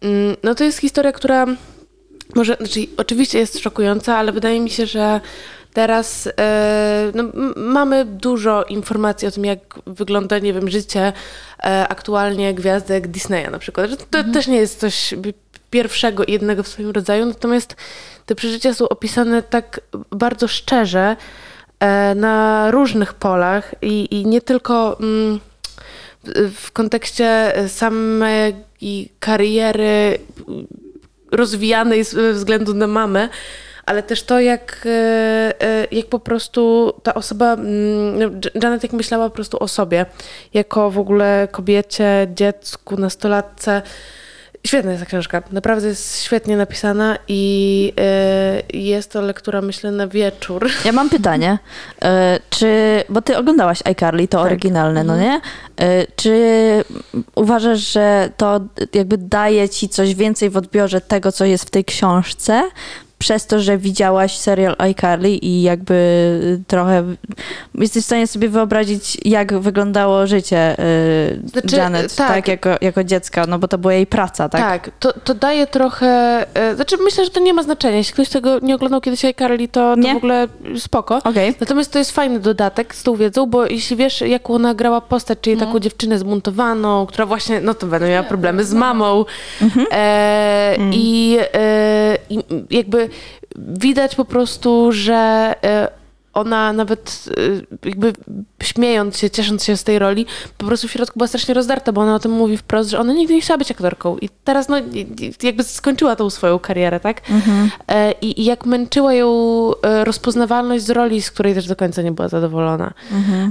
Mm, No to jest historia, która może, znaczy oczywiście jest szokująca, ale wydaje mi się, że teraz e, no, mamy dużo informacji o tym, jak wygląda, nie wiem, życie e, aktualnie gwiazdek Disneya na przykład. To też nie jest coś pierwszego i jednego w swoim rodzaju, natomiast te przeżycia są opisane tak bardzo szczerze na różnych polach i, i nie tylko mm, w- kontekście samej kariery rozwijanej ze względu na mamę, ale też to, jak, e, e, jak po prostu ta osoba, mm, Janet jak myślała po prostu o sobie, jako w ogóle kobiecie, dziecku, nastolatce. Świetna jest ta książka, naprawdę jest świetnie napisana i e, jest to lektura, myślę, na wieczór. Ja mam pytanie, e, czy, bo ty oglądałaś iCarly, to Tak. oryginalne, no nie? E, Czy uważasz, że to jakby daje ci coś więcej w odbiorze tego, co jest w tej książce, przez to, że widziałaś serial iCarly i jakby trochę jesteś w stanie sobie wyobrazić, jak wyglądało życie y, Znaczy, Janet, tak, tak. jako, jako dziecka, no bo to była jej praca, tak? Tak, to, to daje trochę. e, Znaczy, myślę, że to nie ma znaczenia. Jeśli ktoś tego nie oglądał kiedyś iCarly, to, to Nie? w ogóle spoko. Okej. Natomiast to jest fajny dodatek z tą wiedzą, bo jeśli wiesz, jaką ona grała postać, czyli taką dziewczynę zmontowaną, która właśnie, no to będą miała problemy z mamą. E, i, e, I jakby widać po prostu, że e, ona nawet e, jakby śmiejąc się, ciesząc się z tej roli, po prostu w środku była strasznie rozdarta, bo ona o tym mówi wprost, że ona nigdy nie chciała być aktorką. I teraz no jakby skończyła tą swoją karierę, tak? E, I, I jak męczyła ją e, rozpoznawalność z roli, z której też do końca nie była zadowolona.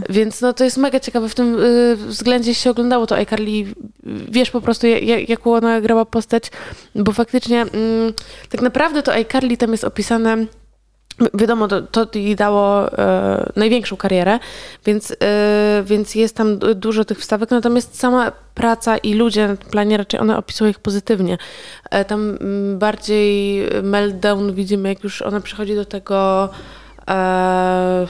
Więc no to jest mega ciekawe w tym y, względzie, się oglądało to iCarly, wiesz po prostu jak, jak, jaką ona grała postać, bo faktycznie mm, tak naprawdę to iCarly tam jest opisane Wiadomo, to, to jej dało e, największą karierę, więc, e, więc jest tam du- dużo tych wstawek, natomiast sama praca i ludzie na tym planie raczej one opisują ich pozytywnie. E, tam mm, bardziej meltdown widzimy, jak już ona przychodzi do tego e,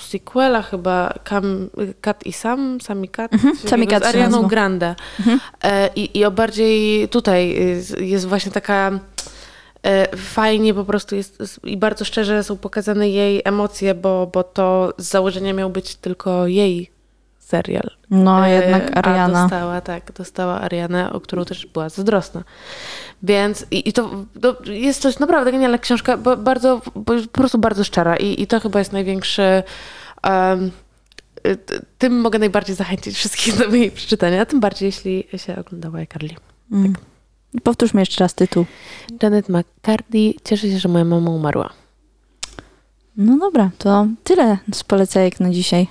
sequela chyba Kam, Kat i Sam, Sami Kat, Mhm, Sami Kat z Arianą. Grande. E, i, I o bardziej tutaj jest, jest właśnie taka fajnie po prostu jest i bardzo szczerze są pokazane jej emocje, bo, bo to z założenia miał być tylko jej serial. No E, jednak A Ariana. dostała, tak, dostała Arianę, o którą też była zazdrosna. Więc i, i to, to jest coś naprawdę genialna książka, bo bardzo, bo po prostu bardzo szczera i, i to chyba jest największy t- tym mogę najbardziej zachęcić wszystkich do jej przeczytania, a tym bardziej jeśli się oglądała iCarly. Mm. Powtórzmy jeszcze raz tytuł. Janet McCarthy, cieszę się, że moja mama umarła. No dobra, to tyle z polecajek na dzisiaj.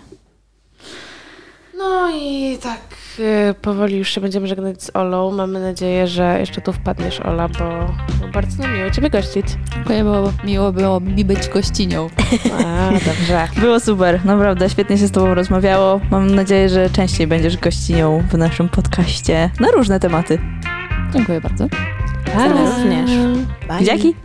No i tak e, powoli już się będziemy żegnać z Olą. Mamy nadzieję, że jeszcze tu wpadniesz, Ola, bo, bo bardzo nam miło Ciebie gościć. Dziękuję, bo miło było mi być gościnią. A, dobrze. Było super, naprawdę świetnie się z Tobą rozmawiało. Mam nadzieję, że częściej będziesz gościnią w naszym podcaście na różne tematy. Dziękuję bardzo. Pa. również. Bye. Dzięki.